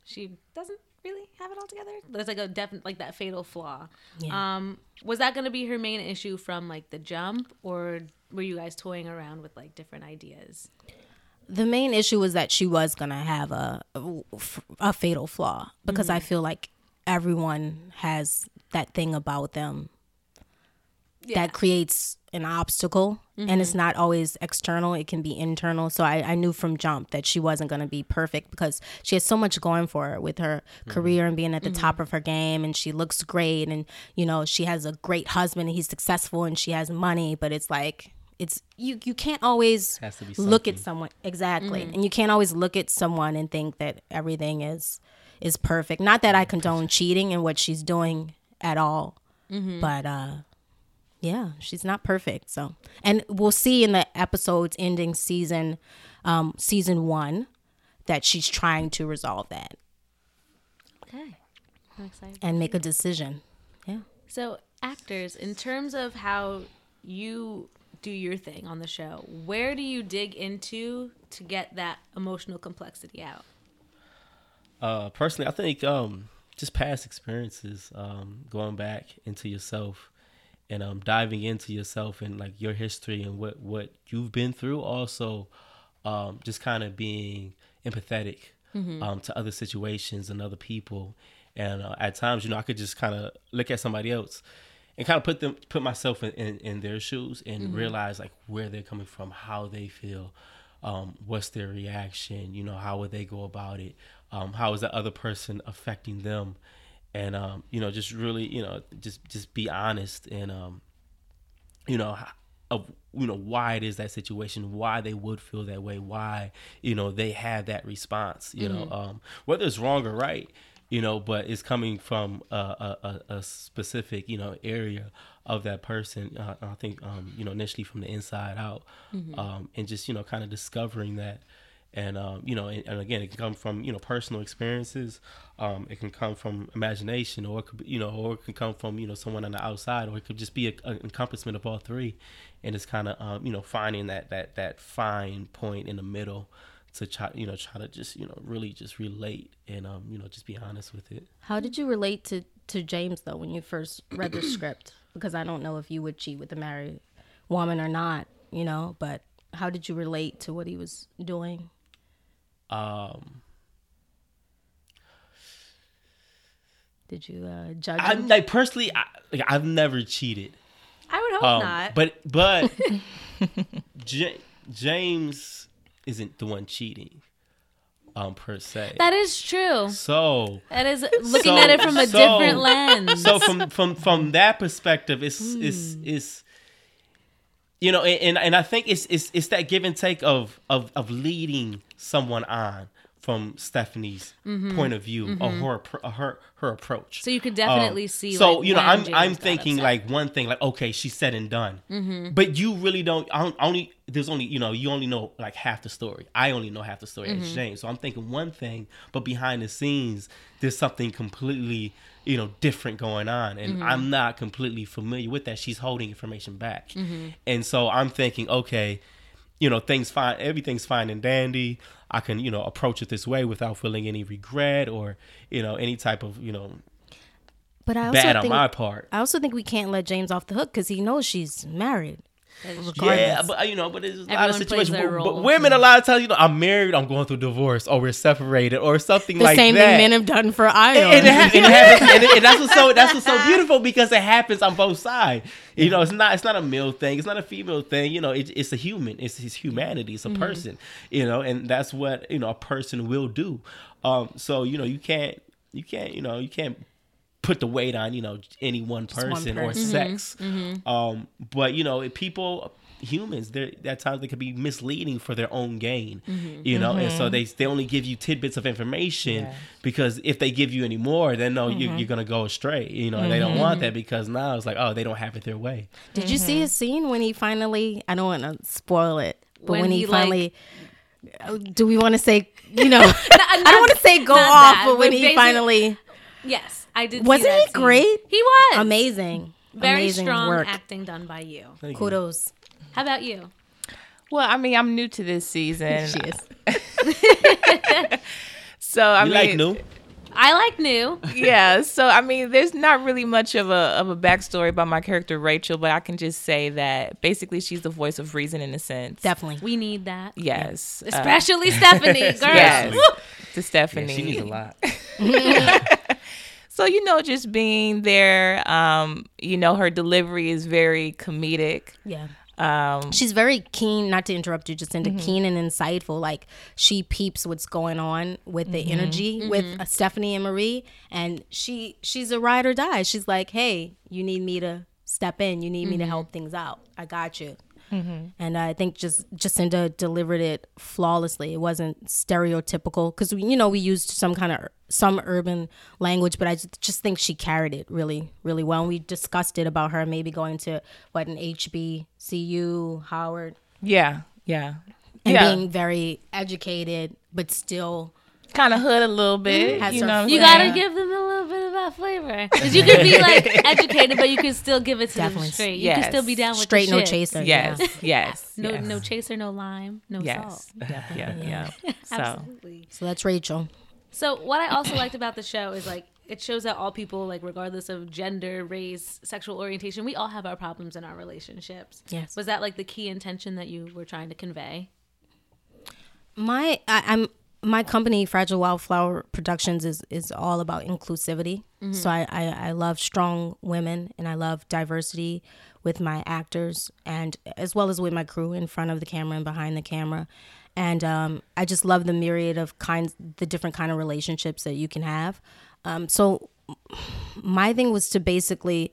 she doesn't really have it all together. There's like a definite like that fatal flaw. Um, was that going to be her main issue from like the jump, or were you guys toying around with like different ideas? The main issue was that she was gonna have a a fatal flaw because I feel like everyone has that thing about them that creates an obstacle and it's mm-hmm. not always external it can be internal. So I, I knew from jump that she wasn't going to be perfect because she has so much going for her with her mm-hmm. career and being at the top mm-hmm. of her game and she looks great and you know she has a great husband and he's successful and she has money but it's like it's you you can't always Has to be look at someone exactly mm. and you can't always look at someone and think that everything is is perfect. Not that i condone cheating and what she's doing at all but uh yeah she's not perfect so. And we'll see in the episodes ending season um season one that she's trying to resolve that. Okay, I'm excited. and make a decision. Yeah. So, actors, in terms of how you do your thing on the show, where do you dig into to get that emotional complexity out? Uh, personally, I think um, just past experiences, um, going back into yourself and um, diving into yourself and like your history and what what you've been through. Also, um, just kind of being empathetic um, to other situations and other people. And uh, at times, you know, I could just kind of look at somebody else and kind of put them put myself in, in, in their shoes and realize like where they're coming from, how they feel, um, what's their reaction, you know, how would they go about it, um, how is the other person affecting them, and um, you know, just really, you know, just just be honest and um, you know, of you know why it is that situation, why they would feel that way, why you know they have that response, you know, um, whether it's wrong or right, you know, but it's coming from a, a, a- specific you know area of that person. Uh, I think um, you know initially from the inside out, um, and just you know kind of discovering that. And um, you know, and, and again, it can come from you know personal experiences. Um, it can come from imagination, or it could be, you know, or it can come from you know someone on the outside, or it could just be an encompassment of all three. And it's kind of um, you know finding that that that fine point in the middle to try you know try to just you know really just relate and um, you know just be honest with it. how did you relate to to james though when you first read the script because i don't know if you would cheat with a married woman or not you know but how did you relate to what he was doing? Um, Did you uh, judge I'm him? like personally, I, like, I've never cheated. I would hope Um, not. But but J- James isn't the one cheating, um, per se. that is true. so That is looking So- at it from a so- different lens. so from from from that perspective, it's Hmm. it's it's you know, and and I think it's it's it's that give and take of of of leading someone on from Stephanie's point of view or her her her approach. Mm-hmm. So you could definitely Um, see, So like, you know, I'm James I'm thinking like one thing, like okay, she's said and done, Mm-hmm. but you really don't. I don't only there's only you know you only know like half the story. I only know half the story Mm-hmm. as James. So I'm thinking one thing, but behind the scenes, there's something completely you know different going on, and Mm-hmm. I'm not completely familiar with that. She's holding information back, Mm-hmm. and so I'm thinking, okay, you know, things fine, everything's fine and dandy. I can, you know, approach it this way without feeling any regret or, you know, any type of, you know, But I also bad on my part. I also think we can't let James off the hook because he knows she's married. Yeah, but uh, you know, but there's a lot of situations. But, but women, a lot of times, you know, I'm married, I'm going through divorce, or we're separated, or something like that. The like same that. thing men have done for Ion. and, it ha- and, happens, and, and that's what's so that's what's so beautiful because it happens on both sides. You know, it's not it's not a male thing, it's not a female thing. You know, it, it's a human, it's his humanity, it's a Mm-hmm. person. You know, and that's what you know a person will do. Um, so you know, you can't you can't you know you can't put the weight on you know any one one person or person. sex. Mm-hmm. Um, but you know, if people humans there at times they could be misleading for their own gain Mm-hmm. you know and so they they only give you tidbits of information Yeah. because if they give you any more then no you, Mm-hmm. you're gonna go astray you know and they don't want that because now it's like oh they don't have it their way Did you see his scene when he finally? I don't want to spoil it, but when, When he, he, finally. uh, do we want to say you know? I don't want to say go off, that, but when but he finally yes, I did. wasn't that he scene. great? He was Amazing, Very amazing strong work. acting done by you. Thank you. Kudos. How about you? Well, I mean, I'm new to this season. She is. So I you mean, like new I like new. yeah. So I mean, there's not really much of a of a backstory about my character Rachel, but I can just say that basically she's the voice of reason in a sense. Definitely. We need that. Yes. uh, Especially Stephanie, girl. yes. Woo! to yeah, Stephanie. she needs a lot So you know, just being there, um, you know, her delivery is very comedic. Yeah. Um, She's very keen, not to interrupt you, Jacinda, keen and insightful. Like she peeps what's going on with the energy with uh, Stephanie and Marie, and she she's a ride or die. She's like, hey, you need me to step in. You need me to help things out. I got you. Mm-hmm. And I think just Jacinda delivered it flawlessly. It wasn't stereotypical because you know we used some kind of some urban language, but I just, just think she carried it really, really well. And we discussed it about her maybe going to what an HBCU, Howard, yeah, yeah, and yeah. being very educated, but still kind of hood a little mm, bit. Has You know, You gotta give them a little bit of that flavor. Because you could be like educated, but you can still give it to Definitely. them straight. You Yes. can still be down with straight the no shit. chaser. Yes, yeah. yes, No, yes. no chaser, no lime, no yes, salt. yeah, yeah. So Absolutely. So that's Rachel. So what I also liked about the show is like it shows that all people, like regardless of gender, race, sexual orientation, we all have our problems in our relationships. Yes. Was that like the key intention that you were trying to convey? My I, I'm my company Fragile Wildflower Productions is is all about inclusivity. So I, I I love strong women and I love diversity with my actors and as well as with my crew in front of the camera and behind the camera. And um, I just love the myriad of kinds, the different kind of relationships that you can have. Um, so my thing was to basically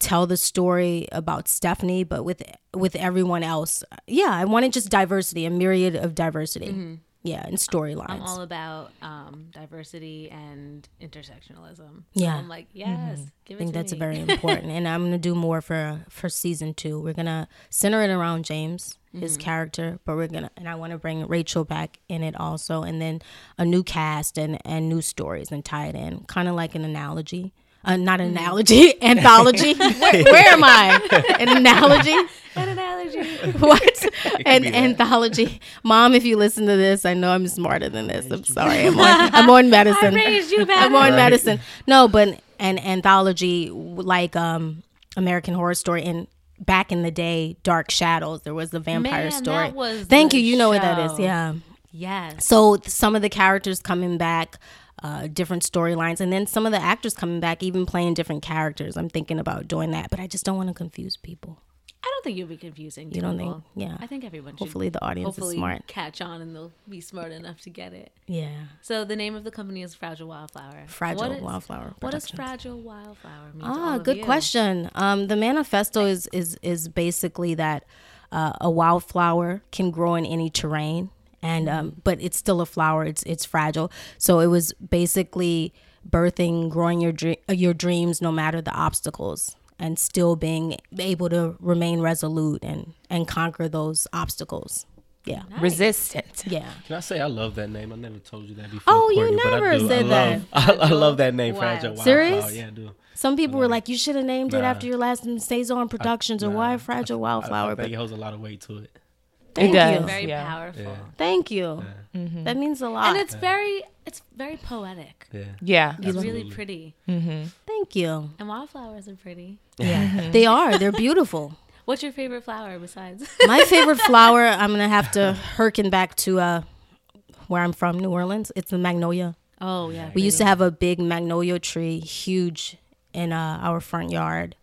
tell the story about Stephanie, but with with everyone else. Yeah, I wanted just diversity, a myriad of diversity. Yeah, and storylines. I'm all about um, diversity and intersectionalism. So Yeah. I'm like, yes, give it I think that's me. very important, and I'm gonna do more for for season two. We're gonna center it around James, his character, but we're gonna and I want to bring Rachel back in it also, and then a new cast and and new stories and tie it in, kind of like an analogy. Uh, not an analogy, anthology. where, where am I? An analogy. An analogy. what? An be that. anthology. Mom, if you listen to this, I know I'm smarter than this. I'm sorry. I'm on, I'm on medicine. raised you I'm better. on medicine. No, but an anthology like um American Horror Story and back in the day, Dark Shadows. There was the vampire Man, story. Thank you. You know what that is. show. Yeah. Yes. So some of the characters coming back, uh, different storylines, and then some of the actors coming back, even playing different characters. I'm thinking about doing that, but I just don't want to confuse people. I don't think you'll be confusing. You don't people. think? Yeah. I think everyone should Hopefully the audience hopefully is smart. catch on and they'll be smart enough to get it. Yeah. So the name of the company is Fragile Wildflower. Fragile What is- Wildflower What does Fragile Wildflower mean? Ah, good question. Um, the manifesto is is is basically that uh, a wildflower can grow in any terrain, and um, but it's still a flower. It's it's fragile. So it was basically birthing, growing your dre- uh, your dreams no matter the obstacles, and still being able to remain resolute and and conquer those obstacles. Yeah, Resistant. yeah. Can I say I love that name? I never told you that before. Oh, you Courtney, but I never do. said I that. love, I, I love that name, Wild. Fragile Wildflower. Serious? Yeah, I do. Some people were like, you should have named it after your last name, Saison Productions, or Nah, why I- Fragile I, Wildflower. I but think it holds a lot of weight to it. Thank does. you. Very Yeah. powerful. Yeah. Thank you. That means a lot. And it's very it's very poetic. Yeah. Yeah. It's really Absolutely. pretty. Thank you. And wildflowers are pretty. Yeah, they are. They're beautiful. What's your favorite flower besides? My favorite flower. I'm gonna have to harken back to uh, where I'm from, New Orleans. It's the magnolia. oh yeah. We used to have a big magnolia tree, huge, in uh, our front yard,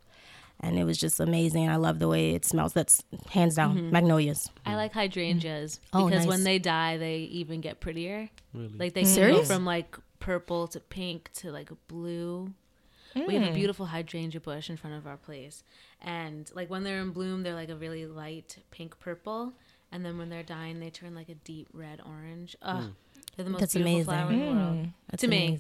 and it was just amazing. I love the way it smells. That's hands down mm-hmm. magnolias. I like hydrangeas Oh, because nice. when they die, they even get prettier. Really? Like they can go from like purple to pink to like blue. We have a mm. beautiful hydrangea bush in front of our place, and like when they're in bloom, they're like a really light pink purple, and then when they're dying, they turn like a deep red orange. Ugh, mm. they're the most That's beautiful amazing. flower in the world. Mm. That's To me.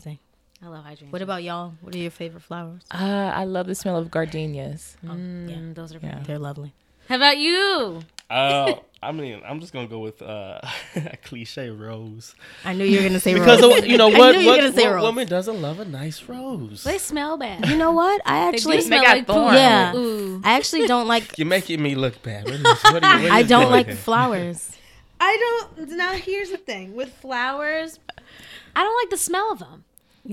Amazing. I love hydrangeas. What about y'all? What are your favorite flowers? Uh, I love the smell of gardenias. Mm, those are. Yeah. They're lovely. How about you? Uh, I mean, I'm just gonna go with uh, a cliche rose I knew you were gonna say because rose. of, you know I what? you What, what woman doesn't love a nice rose? They smell bad. You know what? I actually, do smell got like poo. thorns. Yeah. Ooh. I actually don't like. You're making me look bad. What is, what are you, what are I you don't like here? flowers. I don't. Now here's the thing with flowers. I don't like the smell of them.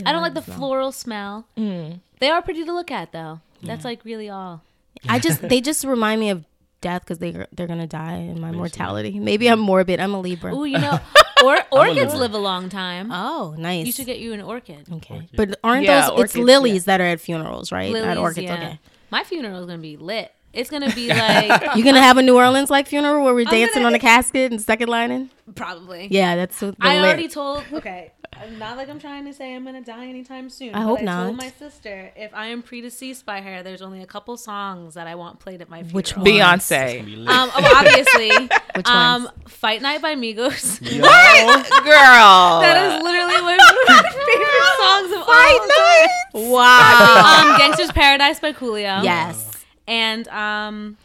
I don't like the floral smell. Mm. They are pretty to look at though. That's like really all. I just they just remind me of death because they they're gonna die in my mortality. Maybe I'm morbid. I'm a Libra. Ooh, you know, or orchids Libra. live a long time. Oh, nice. You should get you an orchid. okay, but aren't Yeah, those? It's orchids, lilies that are at funerals, right? Lilies, Not orchids. yeah. Okay. My funeral is gonna be lit. It's gonna be like You're gonna have a New Orleans like funeral where we're dancing gonna- on a casket and second lining? probably. Yeah, that's the I lit. already told. Okay, not like I'm trying to say I'm gonna die anytime soon. I hope I not. told my sister if I am predeceased by her, there's only a couple songs that I want played at my funeral. Which one? Beyonce. Um, oh, obviously, Which um, ones? Fight Night by Migos. Yo, Girl. that is literally one of my favorite songs of all time. Wow. Um, Gangster's Paradise by Coolio. yes. And um,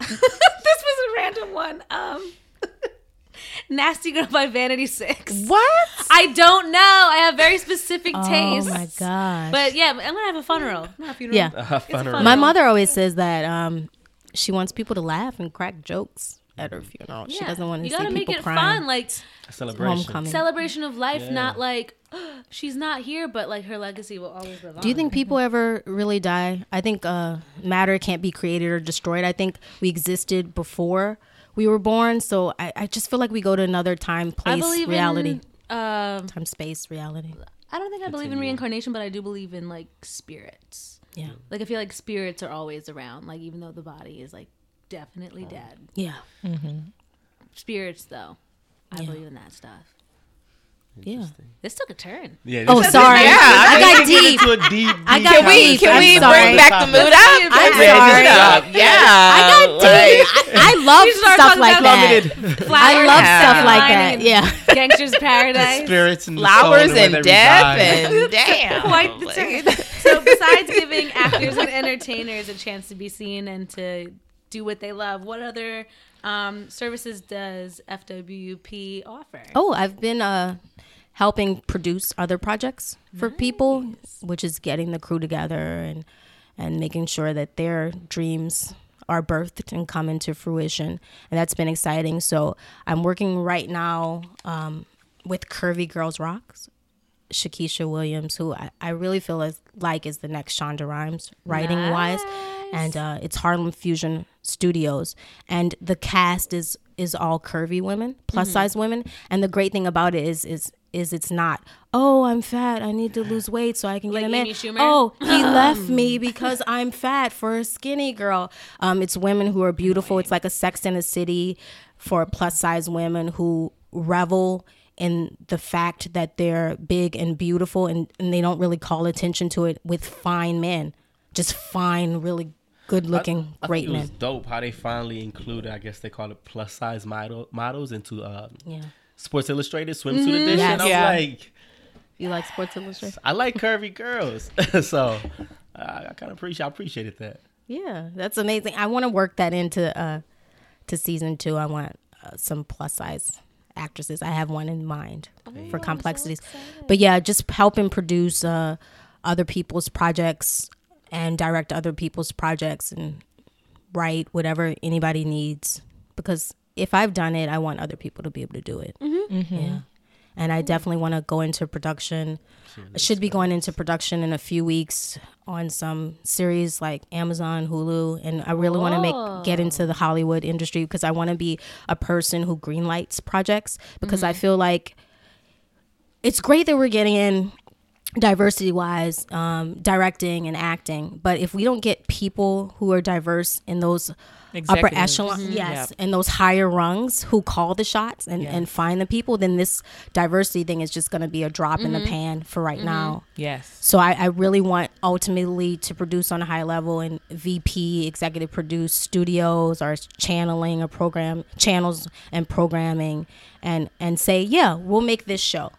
this was a random one. Um, Nasty Girl by Vanity Six. what? I don't know. I have very specific Oh tastes. Oh my gosh. But yeah, I'm gonna have a funeral. Not a funeral. Yeah. uh, funeral. My mother always says that um, she wants people to laugh and crack jokes at her funeral. She doesn't want to You see gotta make people it crying. fun, like celebration. Homecoming. celebration of life, Yeah. not like she's not here, but like her legacy will always live on. Do you think people ever really die? I think uh, matter can't be created or destroyed. I think we existed before we were born, so I, I just feel like we go to another time, place, believe reality, in. Um, time, space, reality. I don't think I believe in reincarnation, but I do believe in like spirits. Yeah, Like I feel like spirits are always around. Like even though the body is like definitely dead, yeah, spirits though, I Yeah. believe in that stuff. Yeah. This took a turn. Yeah. Oh, sorry. Yeah, I I got Get deep. into a deep. I got Can we can I'm we sorry. bring back the mood up? I'm Bring sorry. it up. Yeah. I got deep. I, I love stuff like that. Limited I love stuff like that. Yeah. Gangster's Paradise. spirits and Flowers and death and damn. Quite the turn. so besides giving actors and entertainers a chance to be seen and to do what they love, what other um, services does FWP offer? Oh, I've been uh helping produce other projects for people, which is getting the crew together and and making sure that their dreams are birthed and come into fruition. And that's been exciting. So I'm working right now um, with Curvy Girls Rocks. Shakisha Williams, who I, I really feel is, like is the next Shonda Rhimes, writing wise. and uh, it's Harlem Fusion Studios, and the cast is is all curvy women, plus size women, and the great thing about it is is is it's not oh I'm fat I need to lose weight so I can get Like a man. Oh he left me because I'm fat for a skinny girl. Um it's women who are beautiful. It's like a Sex in a City for plus size women who revel in the fact that they're big and beautiful and, and they don't really call attention to it with fine men. Just fine really good looking I great think it was men. dope how they finally included. I guess they call it plus size model models into uh, yeah Sports Illustrated swimsuit edition. Yes. I'm Yeah. like, you like Sports Illustrated I like curvy girls, so uh, I kind of appreciate. I appreciated that. Yeah, that's amazing. I want to work that into uh to season two. I want uh, some plus size actresses. I have one in mind for complexities. but yeah, just helping produce uh other people's projects and direct other people's projects and write whatever anybody needs because if I've done it, I want other people to be able to do it. Mm-hmm. Mm-hmm. Yeah. And I mm-hmm. definitely want to go into production. I should be going into production in a few weeks on some series like Amazon, Hulu, and I really want to make get into the oh. Hollywood industry because I want to be a person who greenlights projects because I feel like it's great that we're getting in diversity wise um, directing and acting but if we don't get people who are diverse in those upper Executives. echelon Mhm. yes Yep. and those higher rungs who call the shots and, and find the people then this diversity thing is just going to be a drop in the pan for right now Yes. so I, I really want ultimately to produce on a high level and VP, executive produce studios or channeling or program channels and programming and and say, yeah, we'll make this show.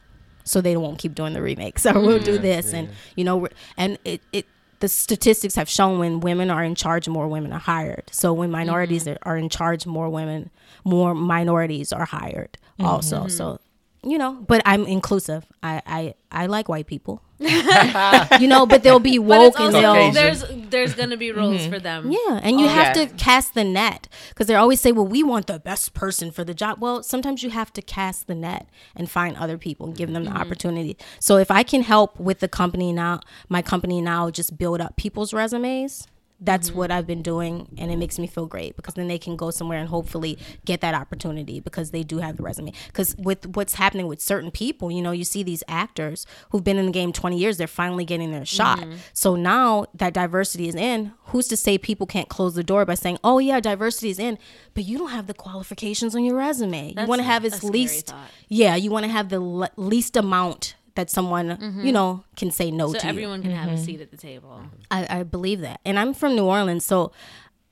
So they won't keep doing the remakes or we'll do mm-hmm. this. And you know and it, it the statistics have shown when women are in charge more women are hired. So when minorities are, are in charge more women more minorities are hired also. Mm-hmm. So you know, but I'm inclusive. I I, I like white people. you know, but they'll be But woke it's and they'll Caucasian. there's there's gonna be roles mm-hmm. for them. yeah, and you oh, have yeah. to cast the net because they always say, "Well, we want the best person for the job." Well, sometimes you have to cast the net and find other people and give them the mm-hmm. opportunity. So if I can help with the company now, my company now just build up people's resumes. That's what I've been doing, and it makes me feel great because then they can go somewhere and hopefully get that opportunity because they do have the resume. Because with what's happening with certain people, you know, you see these actors who've been in the game 20 years, they're finally getting their shot. So now that diversity is in, who's to say people can't close the door by saying, oh, yeah, diversity is in, but you don't have the qualifications on your resume. you want to have at least, yeah, you want to have the le- least amount that someone, mm-hmm. you know, can say no So to you. everyone can have a mm-hmm. seat at the table. I, I believe that. And I'm from New Orleans, so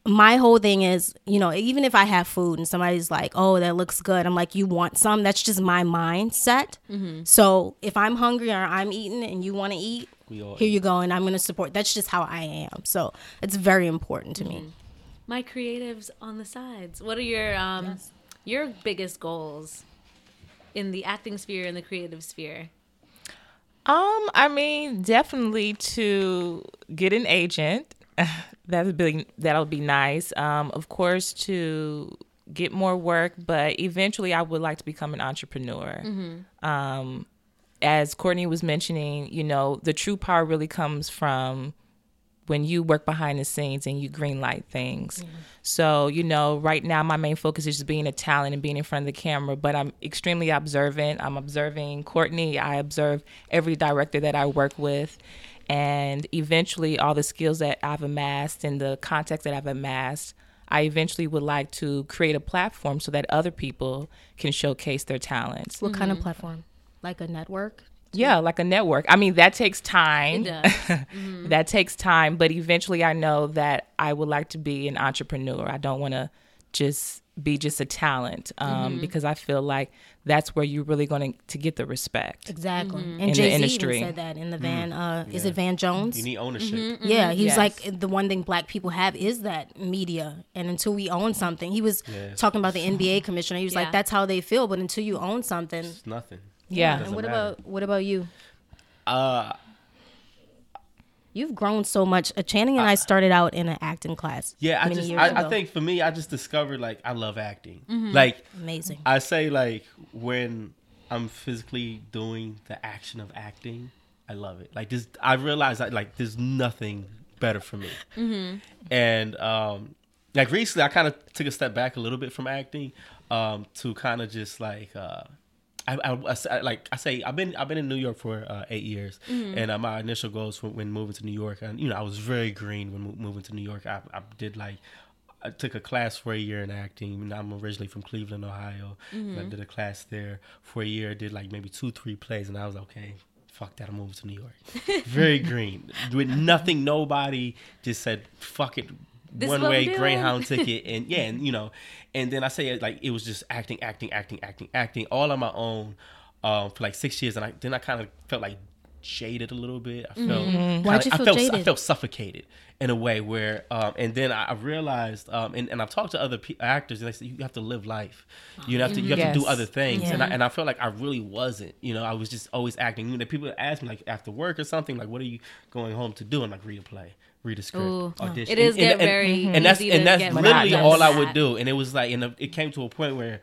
my whole thing is, you know, even if I have food and somebody's like, "Oh, that looks good," I'm like, "You want some?" That's just my mindset. Mm-hmm. So if I'm hungry or I'm eating and you want to eat, We all here you go, and I'm going to support. That's just how I am. So it's very important to me. My creatives on the sides. What are your um your biggest goals in the acting sphere and the creative sphere? Um, I mean, definitely to get an agent. That'll be that'll be nice. Um, of course to get more work, but eventually I would like to become an entrepreneur. Um, as Courtney was mentioning, you know, the true power really comes from when you work behind the scenes and you green light things. So, you know, right now my main focus is just being a talent and being in front of the camera, but I'm extremely observant. I'm observing Courtney, I observe every director that I work with. And eventually, all the skills that I've amassed and the contacts that I've amassed, I eventually would like to create a platform so that other people can showcase their talents. What kind of mm-hmm. platform? Like a network? Yeah, like a network. I mean, that takes time. It does. Mm-hmm. that takes time, but eventually I know that I would like to be an entrepreneur. I don't want to just be just a talent um, mm-hmm. because I feel like that's where you're really going to, to get the respect. Exactly. Mm-hmm. In And the Jay Z industry. even said that in the mm. van. Uh, Is it Van Jones? You need ownership. Yeah, he was Yes. like the one thing black people have is that media, and until we own something, he was Yes. talking about the NBA commissioner. He was Yeah. like, "That's how they feel," but until you own something, It's nothing. Yeah. And what matter. about what about you? Uh, You've grown so much. Uh, Channing and I started out in an acting class. yeah, I just years I, I think for me, I just discovered like I love acting. Like amazing. I say, like when I'm physically doing the action of acting, I love it. Like this, I realize that like there's nothing better for me. And um, like recently, I kind of took a step back a little bit from acting um, to kind of just like. Uh, I, I, I like I say I've been I've been in New York for uh, eight years, and uh, my initial goals when moving to New York, and you know I was very green when mo- moving to New York. I, I did like I took a class for a year in acting. I'm originally from Cleveland, Ohio. and I did a class there for a year. Did like maybe two, three plays, and I was okay. Fuck that! I'm moving to New York. Very green, with nothing, nobody. Just said fuck it. This one way. Greyhound ticket, and yeah, and you know, and then I say it like it was just acting, acting, acting, acting, acting, all on my own um, for like six years, and I then I kind of felt like jaded a little bit. I felt Mm-hmm. Why'd you I feel felt I felt suffocated in a way where, um, and then I I realized, um, and, and I've talked to other pe- actors, and they said you have to live life, you have to you have to do other things, and I, and I felt like I really wasn't, you know, I was just always acting. You know, people ask me like after work or something, like, what are you going home to do? I'm like, read a play. Read a script, Ooh. audition. It is And- get and- and- very and that's to and that's literally all I would do. And it was like, and it came to a point where,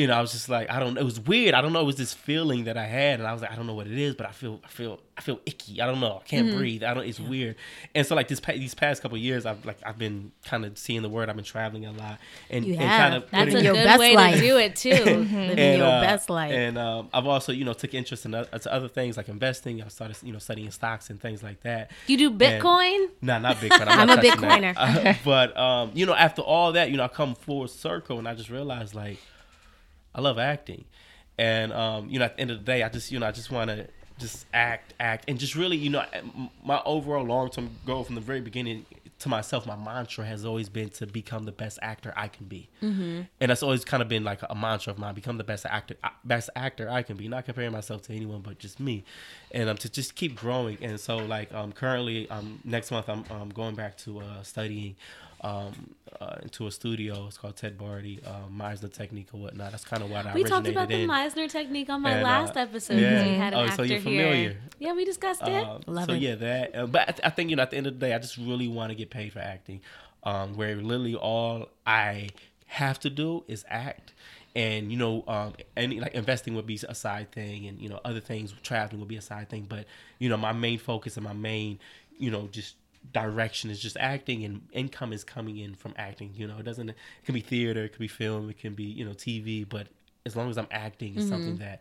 you know, I was just like, I don't. It was weird. I don't know. It was this feeling that I had, and I was like, I don't know what it is, but I feel, I feel, I feel icky. I don't know. I can't Mm-hmm. breathe. I don't. It's weird. And so like this, pa- these past couple of years, I've like I've been kind of seeing the word. I've been traveling a lot, and, You and have. kind of That's Living a good best way life. to do it too. Living your uh, best life. And um, I've also, you know, took interest in other, to other things like investing. I started, you know, studying stocks and things like that. you do Bitcoin? Nah, not Bitcoin. I'm, I'm not a. Bitcoiner. Uh, but um, you know, after all that, you know, I come full circle, and I just realized like, I love acting, and um, you know, at the end of the day, I just, you know, I just want to just act, act, and just really, you know, my overall long term goal from the very beginning to myself, my mantra has always been to become the best actor I can be, mm-hmm. and that's always kind of been like a mantra of mine: become the best actor, uh, best actor I can be, not comparing myself to anyone but just me, and um, to just keep growing. And so, like, um, currently, um, next month, I'm um, going back to uh, studying um, uh, into a studio. It's called Ted Bardy, uh, Meisner technique or whatnot. That's kind of what I We talked about the. Meisner technique on my And, uh, last episode. 'cause yeah. We had an Oh, actor so you're here. familiar. Yeah, we discussed it. Uh, Love so it. yeah, that. Uh, but I, th- I think you know, at the end of the day, I just really want to get paid for acting. Um, where literally all I have to do is act, and you know, um, any like investing would be a side thing, and you know, other things, traveling would be a side thing. But you know, my main focus and my main, you know, just direction is just acting and income is coming in from acting you know it doesn't it can be theater it can be film it can be you know tv but as long as i'm acting it's something mm-hmm. that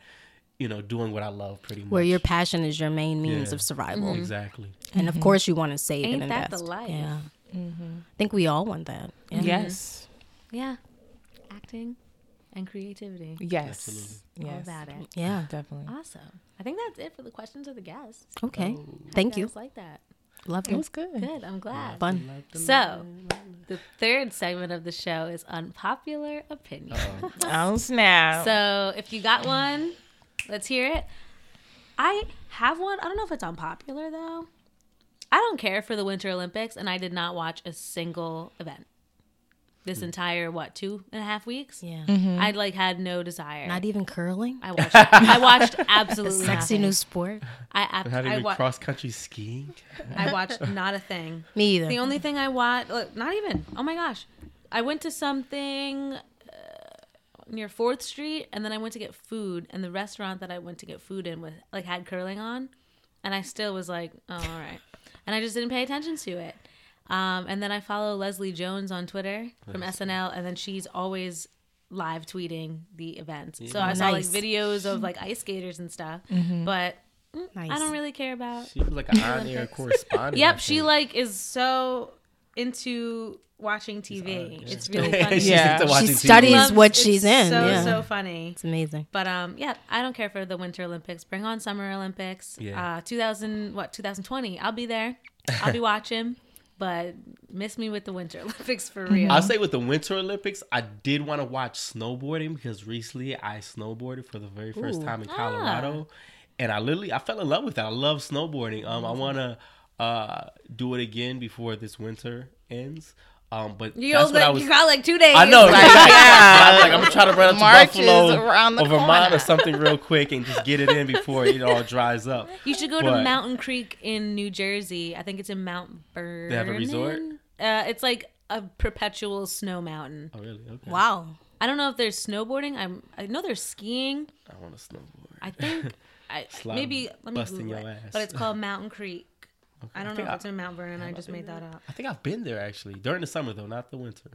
you know doing what i love pretty much Mm-hmm. Where your passion is your main means Yeah. of survival. Mm-hmm. exactly And of mm-hmm. course, you want to save Ain't and that invest. the life? Yeah. I think we all want that. Yeah. Yes. Yeah. Acting and creativity. Yes. Absolutely. All Yes. about it. Yeah. Definitely. Awesome. I think that's it for the questions of the guests. Okay. Oh. Thank you. Like that. Love It you. was good. Good. I'm glad. Fun. So, the third segment of the show is unpopular opinion. Oh snap. So, if you got one, let's hear it. I have one. I don't know if it's unpopular though. I don't care for the Winter Olympics, and I did not watch a single event this hmm. entire what two and a half weeks. Yeah. Mm-hmm. I like had no desire. Not even curling. I watched. I watched absolutely Sexy nothing. new sport. I ab- Not even wa- cross country skiing. I watched not a thing. Me either. The only thing I watched, uh, look, not even. Oh my gosh, I went to something uh, near Fourth Street, and then I went to get food, and the restaurant that I went to get food in with like had curling on, and I still was like, oh, all right, and I just didn't pay attention to it. Um, and then I follow Leslie Jones on Twitter from SNL, and then she's always live tweeting the events. So I saw like videos of like ice skaters and stuff, but mm, Nice. I don't really care about She was like an on-air correspondent. Yep, she like is so into watching TV. It's really funny. Yeah. She watching TV. studies Loves- what it's she's in. So yeah. so funny. it's amazing. But um, yeah, I don't care for the Winter Olympics. Bring on Summer Olympics. Yeah. Uh, 2000 what 2020? I'll be there. I'll be watching. But miss me with the Winter Olympics for real. I'll say with the Winter Olympics, I did want to watch snowboarding because recently I snowboarded for the very first Ooh. time in Ah. Colorado, and I literally I fell in love with it. I love snowboarding. Um, I want to uh do it again before this winter ends. Um, but you that's I was. you got like two days. I know, right? yeah. I was like, I'm gonna try to run up to March is Buffalo around the or Vermont corner. or something real quick and just get it in before it all dries up. You should go to Mountain Creek in New Jersey. I think it's in Mount Vernon. They have a resort? Uh, it's like a perpetual snow mountain. Oh, really? Okay. Wow. I don't know if there's snowboarding. I'm. I know there's skiing. I want to snowboard. I think. I maybe let me busting your it. ass. But it's called Mountain Creek. I don't know think if I- it's in Mount Vernon. I just made that up. I think I've been there actually during the summer though, not the winter.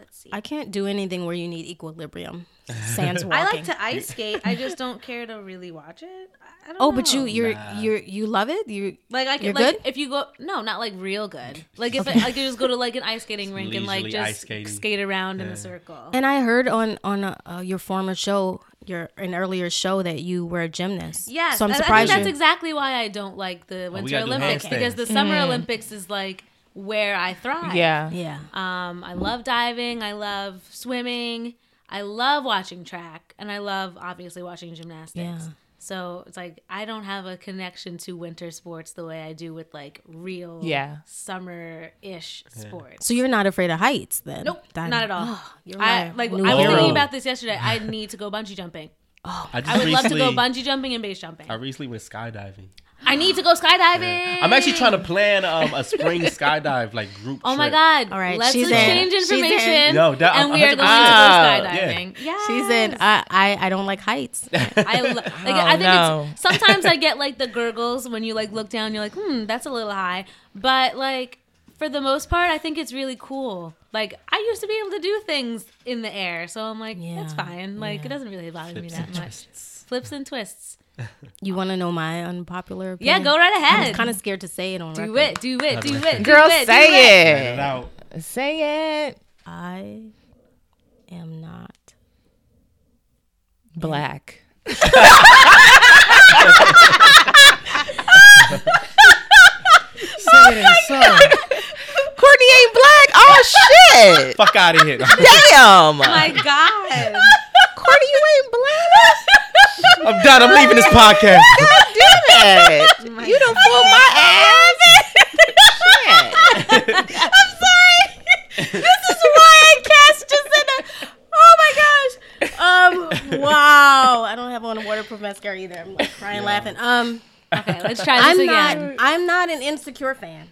Let's see. I can't do anything where you need equilibrium. Sans walking. I like to ice skate. I just don't care to really watch it. I- I don't Oh, but you you're Nah. you're you love it. You like I You're like good? if you go no not like real good like if I, I could just go to like an ice skating rink and like just skate around in Yeah. a circle. and I heard on on uh, your former show, your an earlier show that you were a gymnast. Yes, so I'm I- I think surprised that's you. exactly why I don't like the Winter gotta do Olympics because the Summer Olympics is like where I thrive. Yeah. yeah. Um, I love diving. I love swimming. I love watching track, and I love obviously watching gymnastics. Yeah. So it's like I don't have a connection to winter sports the way I do with like real Yeah. summer ish sports. So you're not afraid of heights then? Nope, That- not at all. you're I like. new I was hero. thinking about this yesterday. I need to go bungee jumping. I I would love to go bungee jumping and base jumping. I recently went skydiving. I need to go skydiving. I'm actually trying to plan um, a spring skydive like group. Oh my god! All right, let's she's exchange in. She's in. information. No, that- and I'm we are going to go skydiving. Yeah, She's in. I, I I don't like heights. I, lo- like, I think no. it's sometimes I get like the gurgles when you like look down. You're like, hmm, that's a little high. But like for the most part, I think it's really cool. Like I used to be able to do things in the air, so I'm like, that's Yeah, fine. Like yeah. it doesn't really bother me that much. twists. Flips and twists. You want to know my unpopular Opinion? Yeah, go right ahead. I'm kind of scared to say it on do record. it, do it, do it, Girl, do it, do say it. Let it. it out. Say it. I am not. Black. Oh say it, son. Courtney ain't black. Oh shit. Fuck out of here. Damn. Oh my God. Courtney, you ain't black. I'm done. I'm leaving this podcast. God damn it. you done fooled my ass. shit. I'm sorry. this is why I cast just in a. Oh my gosh. Um. Wow. I don't have on a waterproof mascara either. I'm like crying, laughing. Um. Okay, let's try this I'm again. not. I'm not an insecure fan.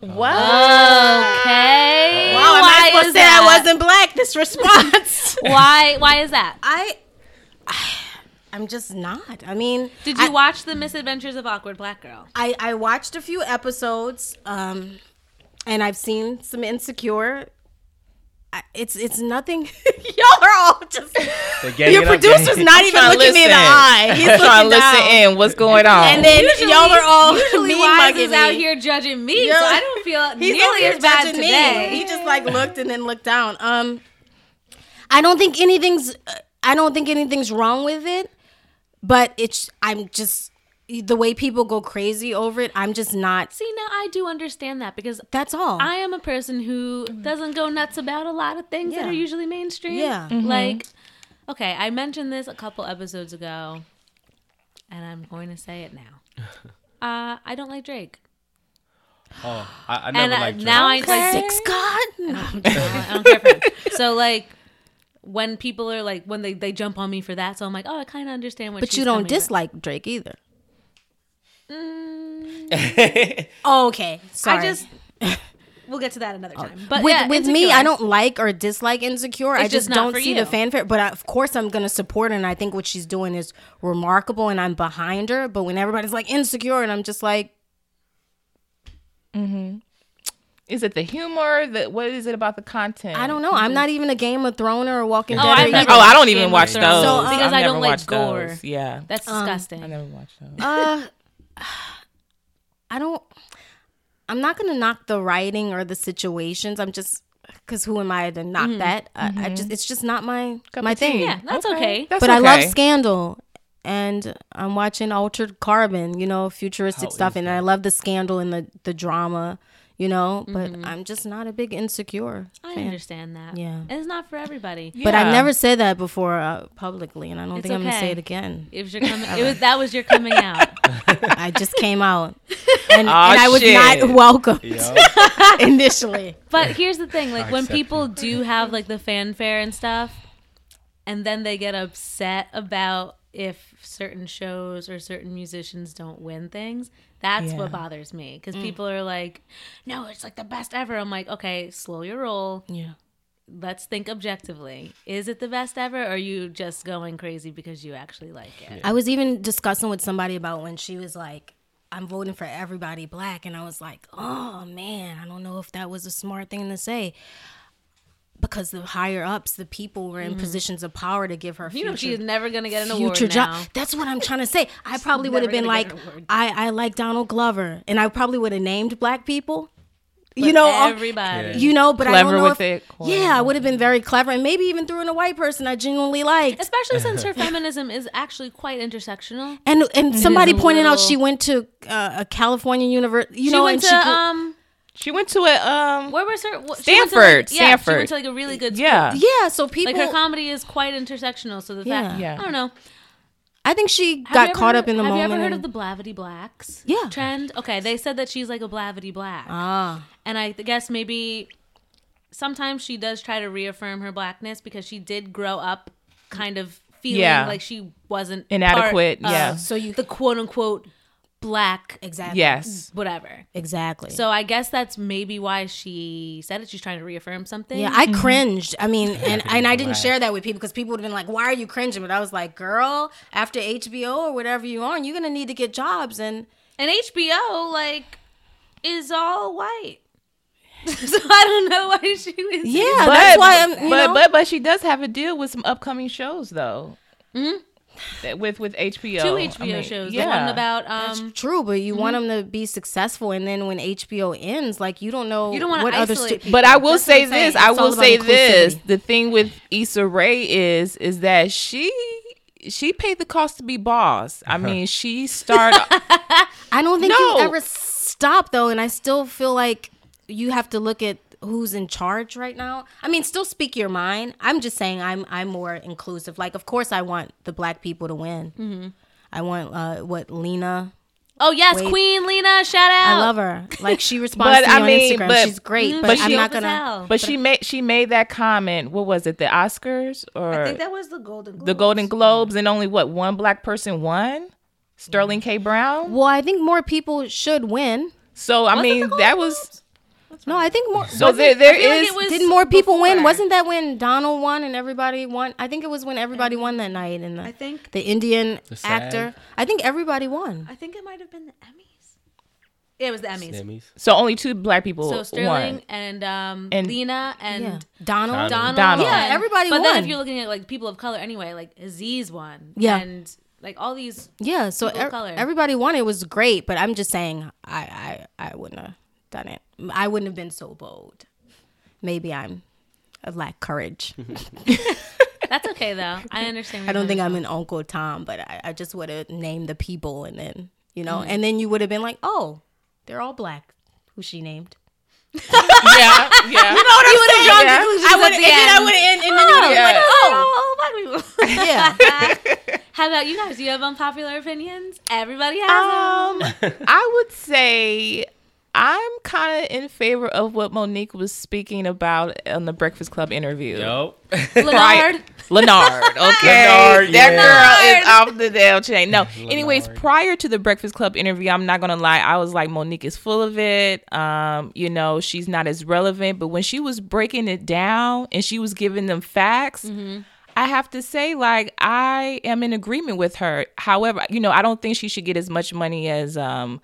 What? Okay. Wow. Am I why supposed to say that? I wasn't black? This response. Why? Why is that? I. I'm just not. I mean, Did you I, watch the Misadventures of Awkward Black Girl? I, I watched a few episodes, um, and I've seen some insecure. I- It's it's nothing. Y'all are all just. Your it up, producer's not even looking me in the eye. He's I'm trying to looking listen down. in. What's going on? And then y'all are all Usually mean Wise mugging is out here judging me, Yeah. so I don't feel He's nearly as bad today. me. He just like looked and then looked down. Um, I don't think anything's. uh, I don't think anything's wrong with it, but it's. I'm just the way people go crazy over it. I'm just not. See, now I do understand that because That's all. I am a person who doesn't go nuts about a lot of things that are usually mainstream. Yeah. Like, okay, I mentioned this a couple episodes ago, and I'm going to say it now. Uh, I don't like Drake. Oh, I, I never And liked Drake. now I Like like six God. No. I don't care for him. So like when people are like when they, they jump on me for that, so I'm like, oh, I kind of understand what. But she's you don't coming from. dislike Drake either. Mm, Oh, okay. Sorry. I just we'll get to that another time. But with yeah, with me, I don't like or dislike Insecure. I just just don't see you. the fanfare. But I, of course, I'm gonna support her, and I think what she's doing is remarkable, and I'm behind her. But when everybody's like Insecure, and I'm just like, Is it the humor? The what is it about the content? I don't know. I'm not even a Game of Thrones or Walking Oh, Dead. I've never. Oh, I don't even Game watch those. So, uh, because I've I don't like gore. those. Yeah, That's Um, disgusting. I never watched those. Uh, I don't. I'm not gonna knock the writing or the situations. I'm just because who am I to knock that? I, I just it's just not my my thing. yeah, that's okay. That's but I love. Scandal, and I'm watching Altered Carbon. You know, futuristic How stuff, and? I love the scandal and the the drama. You know, but Mm-hmm. I'm just not a big insecure. I fan. understand that. Yeah. And it's not for everybody. But I've never said that before uh, publicly, and I don't It's think I'm gonna say it again. If you're coming, it was that was your coming out. I just came out, and, Aw, and I was shit. not welcomed Yo, initially. But here's the thing: like when accept people do have like the fanfare and stuff, and then they get upset about if certain shows or certain musicians don't win things. That's Yeah. what bothers me because mm. people are like, "No, it's like the best ever." I'm like, "Okay, slow your roll. Yeah. Let's think objectively. Is it the best ever, or are you just going crazy because you actually like it?" I was even discussing with somebody about when she was like, I'm voting for everybody black. And I was like, oh man, I don't know if that was a smart thing to say. Because the higher ups, the people were in positions of power to give her Mm-hmm. You know future she's never gonna get an award future now. job. That's what I'm trying to say. I probably would have been like, get an award. I, I like Donald Glover, and I probably would have named black people. you know, everybody. you know, but I don't know with if, it, Yeah, I would have been very clever, and maybe even threw in a white person I genuinely liked. Especially since her feminism is actually quite intersectional. And and somebody a pointed out she went to uh, a California university. You She know, went and to she could- um, She went to a um. where was her? What, she went to, Stanford, like- yeah, She Stanford. went to like a really good. School. Yeah. yeah. So people, Like her comedy is quite intersectional. So the fact, Yeah. Yeah. I don't know. I think she Have got caught heard- up in the have moment. you ever heard of the Blavity Blacks? Yeah. Trend. Okay, they said that she's like a Blavity Black, ah, and I guess maybe sometimes she does try to reaffirm her blackness because she did grow up kind of feeling Yeah. like she wasn't Inadequate, part yeah. So you- the quote unquote black exactly. Yes. whatever. exactly. So I guess that's maybe why she said it. She's trying to reaffirm something. Yeah, I mm-hmm. cringed. I mean, and, and I didn't share that with people because people would have been like, "Why are you cringing?" But I was like, "Girl, after HBO or whatever you on, you're gonna need to get jobs." And and HBO like is all white. so I don't know why she was. yeah, But, that's why I'm. You but know, but but she does have a deal with some upcoming shows though. That- With with HBO. two I HBO mean, shows. Yeah. The one about um. true, but you want them to be successful, and then when HBO ends, like you don't know You don't wanna what other. isolate stu- But I will That's what say I'm this. I will say this. The thing with Issa Rae is is that she she paid the cost to be boss. I mean, she started. I don't think No. you ever stop though, and I still feel like you have to look at who's in charge right now. I mean, still speak your mind. I'm just saying I'm I'm more inclusive. Like, of course, I want the black people to win. Mm-hmm. I want uh, what Lena. Oh yes, Wait. Queen Lena, shout out. I love her. Like she responds But, to me I on Instagram. but- She's great, Mhm, but, but I'm not gonna. hell. but she made she made that comment. What was it? The Oscars or I think that was the Golden Globes. the Golden Globes, and only what one black person won? Sterling K. Brown. Well, I think more people should win. So I Was it mean, Golden that Globes? was No, I think more. so wasn't- there there I feel like it was Didn't more people win? Wasn't that when Donald won and everybody won? I think it was when everybody won that night. And the, I think the Indian The actor. I think everybody won. I think it might have been the Emmys. Yeah, it was the Emmys. Emmys. so only two black people So Sterling won. and um And- Lena and Yeah, Donald. Donald. Donald. Yeah, everybody But then if you're looking at like people of color anyway, like Aziz won. Yeah. And like all these Yeah, so People of ev- color. everybody won. It was great, but I'm just saying, I, I, I wouldn't have done it. I wouldn't have been so bold. Maybe I'm, I lack courage. That's okay though. I understand. I don't think I'm an Uncle Tom, but I, I just would have named the people, and then you know, Mm-hmm. and then you would have been like, oh, they're all black. Who she named? yeah, yeah. You would have drawn Yeah. I would, at and the then I would, and, and then you would have Yeah. like, from. oh, Oh, black people. yeah. How about you guys? Do you have unpopular opinions? Everybody has them. Um, I would say I'm kind of in favor of what Mo'Nique was speaking about on the Breakfast Club interview. Yo. Lenard. Lenard, okay, Lenard, that yeah. girl is off the damn chain. No, anyways, prior to the Breakfast Club interview, I'm not gonna lie, I was like, Mo'Nique is full of it. Um, you know, she's not as relevant. But when she was breaking it down and she was giving them facts. I have to say, like, I am in agreement with her. However, you know, I don't think she should get as much money as um,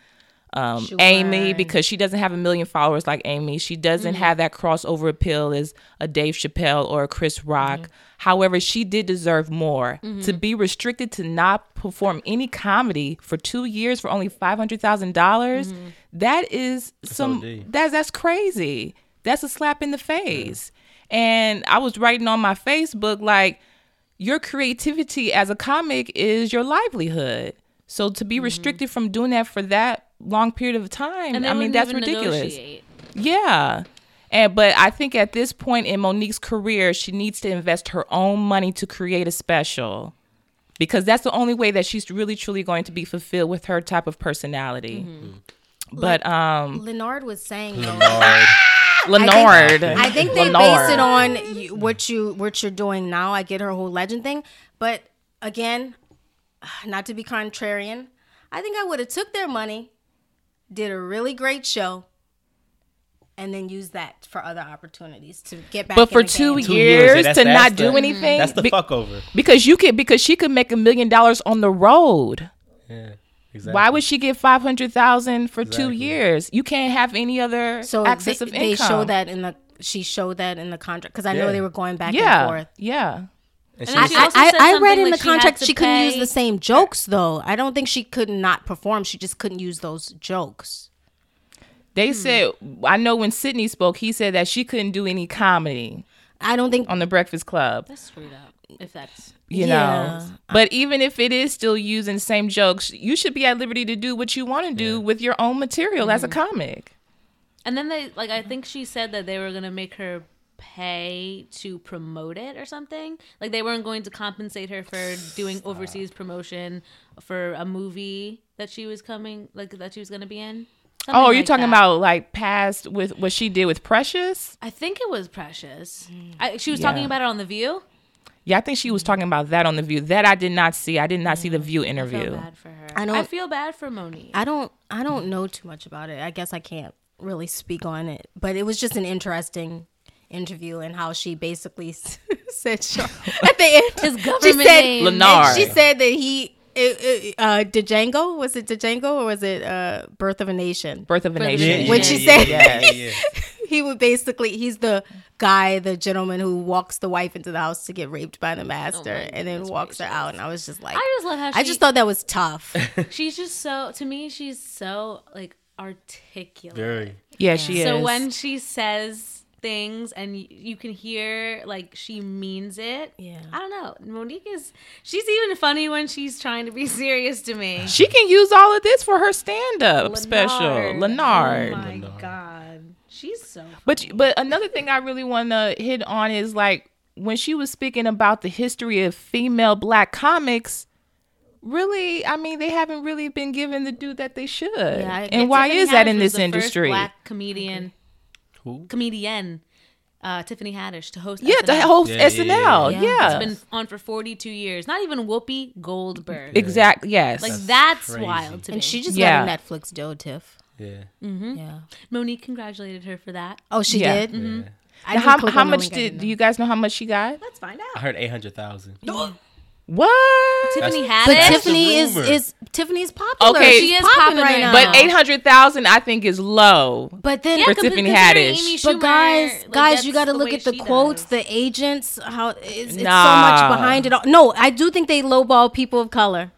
um, Amy because she doesn't have a million followers like Amy. She doesn't mm-hmm. have that crossover appeal as a Dave Chappelle or a Chris Rock. Mm-hmm. However, she did deserve more. To mm-hmm. be restricted to not perform any comedy for two years for only five hundred thousand dollars, that is some OD. that's that's crazy. That's a slap in the face. And I was writing on my Facebook like your creativity as a comic is your livelihood. So to be restricted from doing that for that long period of time, I mean that's ridiculous. negotiate. Yeah. And but I think at this point in Mo'Nique's career, she needs to invest her own money to create a special. Because that's the only way that she's really truly going to be fulfilled with her type of personality. Mm-hmm. But um Lenard was saying though. Lord. Lenard. I think they Lenard. base it on what you what you're doing now. I get her whole legend thing, but again, not to be contrarian, I think I would have took their money, did a really great show, and then used that for other opportunities to get back. But for the two, game. Two years, years, yeah, to not the- do mm-hmm. anything. That's the be- fuck over. because you could because she could make a million dollars on the road. Yeah. Exactly. Why would she get five hundred thousand for two years? You can't have any other So access they, of they show that in the she showed that in the contract because I know they were going back yeah, and forth. yeah. And And she then she I, also I, said I read in like the she contract to she couldn't use the same jokes though. I don't think she could not perform. She just couldn't use those jokes. They Hmm. said I know when Sidney spoke, he said that she couldn't do any comedy I don't think on the Breakfast Club. That's screwed up. If that's You Yeah. know, but even if it is still using the same jokes, you should be at liberty to do what you want to do with your own material as a Mm-hmm. comic. And then they like I think she said that they were gonna make her pay to promote it or something. Like they weren't going to compensate her for doing overseas promotion for a movie that she was coming like that she was gonna be in. Oh, Something are you like talking that. about like past with what she did with Precious? I think it was Precious. Mm. I, she was talking about it on the View. Yeah, I think she was mm. talking about that on the View. That I did not see. I did not see the View I feel interview. bad for her. I I, don't- feel bad for Mo'Nique. I don't I don't know too much about it. I guess I can't really speak on it. But it was just an interesting interview and how she basically said Char- at the end His she government said, name. and Lenard. She said that he it, it, uh Django was it Django or was it uh Birth of a Nation? Birth of a Birth of a Nation. Nation. When she said- yeah, yeah, yeah. He would basically he's the guy, the gentleman who walks the wife into the house to get raped by the master and then walks her out and I was just like I just love how she, I just thought that was tough. she's just so to me she's so like articulate. Very. Yeah, she is. So when she says things and y- you can hear like she means it. Yeah. I don't know. Mo'Nique is she's even funny when she's trying to be serious to me. she can use all of this for her stand-up special, Lenard. Oh my god. She's so But but another thing I really want to hit on is like when she was speaking about the history of female black comics. Really, I mean, they haven't really been given the due that they should. I- and why Tiffany is that in this industry? Black comedian Who? comedian uh, Tiffany Haddish to host yeah, SNL. the whole Yeah, yeah, SNL. yeah. Yeah, It's been on for 42 years. Not even Whoopi Goldberg. exactly. Yes. Like that's, crazy. wild to me. and she just Yeah. got a Netflix deal, Tiff. Yeah. Yeah. Mo'Nique congratulated her for that. Oh, she Yeah. did. yeah. I how how much did do you guys know how much she got? Let's find out. I heard eight hundred thousand. What? Tiffany That's- Haddish. But That's Tiffany is rumor. is Tiffany's popular. Okay. She is popping popular, right now. But eight hundred thousand, I think, is low. But then, Yeah, For Tiffany considering Haddish. But guys, like, guys, you got to look at the quotes, does. the agents. How it's, it's so much behind it all. No, I do think they lowball people of color,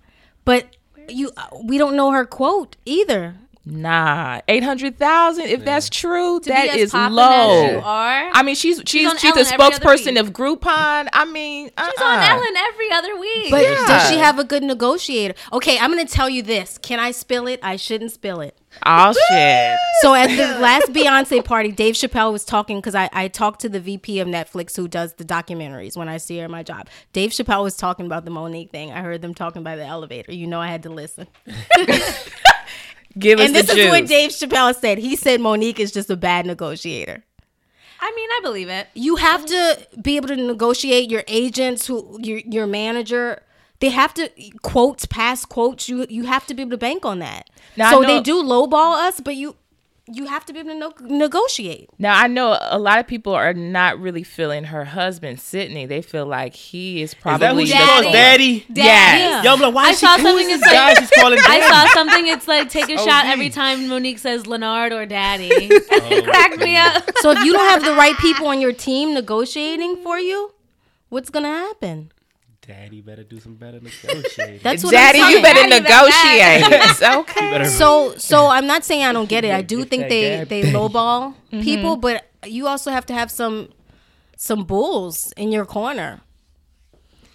but you, we don't know her quote either. Nah, eight hundred thousand. If that's true, To be as is poppin' as you low. are. I mean, she's she's on she's, the Ellen every other spokesperson of Groupon. I mean, uh-uh. She's on uh-uh. Ellen every other week. But Yeah. does she have a good negotiator? Okay, I'm gonna tell you this. Can I spill it? I shouldn't spill it. Oh shit. So at the last Beyonce party, Dave Chappelle was talking because I, I talked to the VP of Netflix who does the documentaries when I see her in my job. Dave Chappelle was talking about the Mo'Nique thing. I heard them talking by the elevator. You know I had to listen. Give us And the this juice. is what Dave Chappelle said. He said Mo'Nique is just a bad negotiator. I mean, I believe it. You have to be able to negotiate your agents, who your your manager. They have to quotes, past quotes. You you have to be able to bank on that. Now, so know- they do lowball us, but you you have to be able to no- negotiate. Now I know a lot of people are not really feeling her husband Sidney. They feel like he is Is that probably who she Daddy. calls daddy? Yes. Yo, I'm like, why I is she saw cool something with that's this She's calling I daddy. something. It's like take a shot OD. every time Mo'Nique says Lenard or Daddy. Oh, it cracked me up. So if you don't have the right people on your team negotiating for you, what's gonna happen? Daddy better do some better negotiating. That's what Daddy, I'm you better Daddy, that negotiate. okay. better So so I'm not saying I don't get it. I do think they they lowball mm-hmm. people, but you also have to have some some bulls in your corner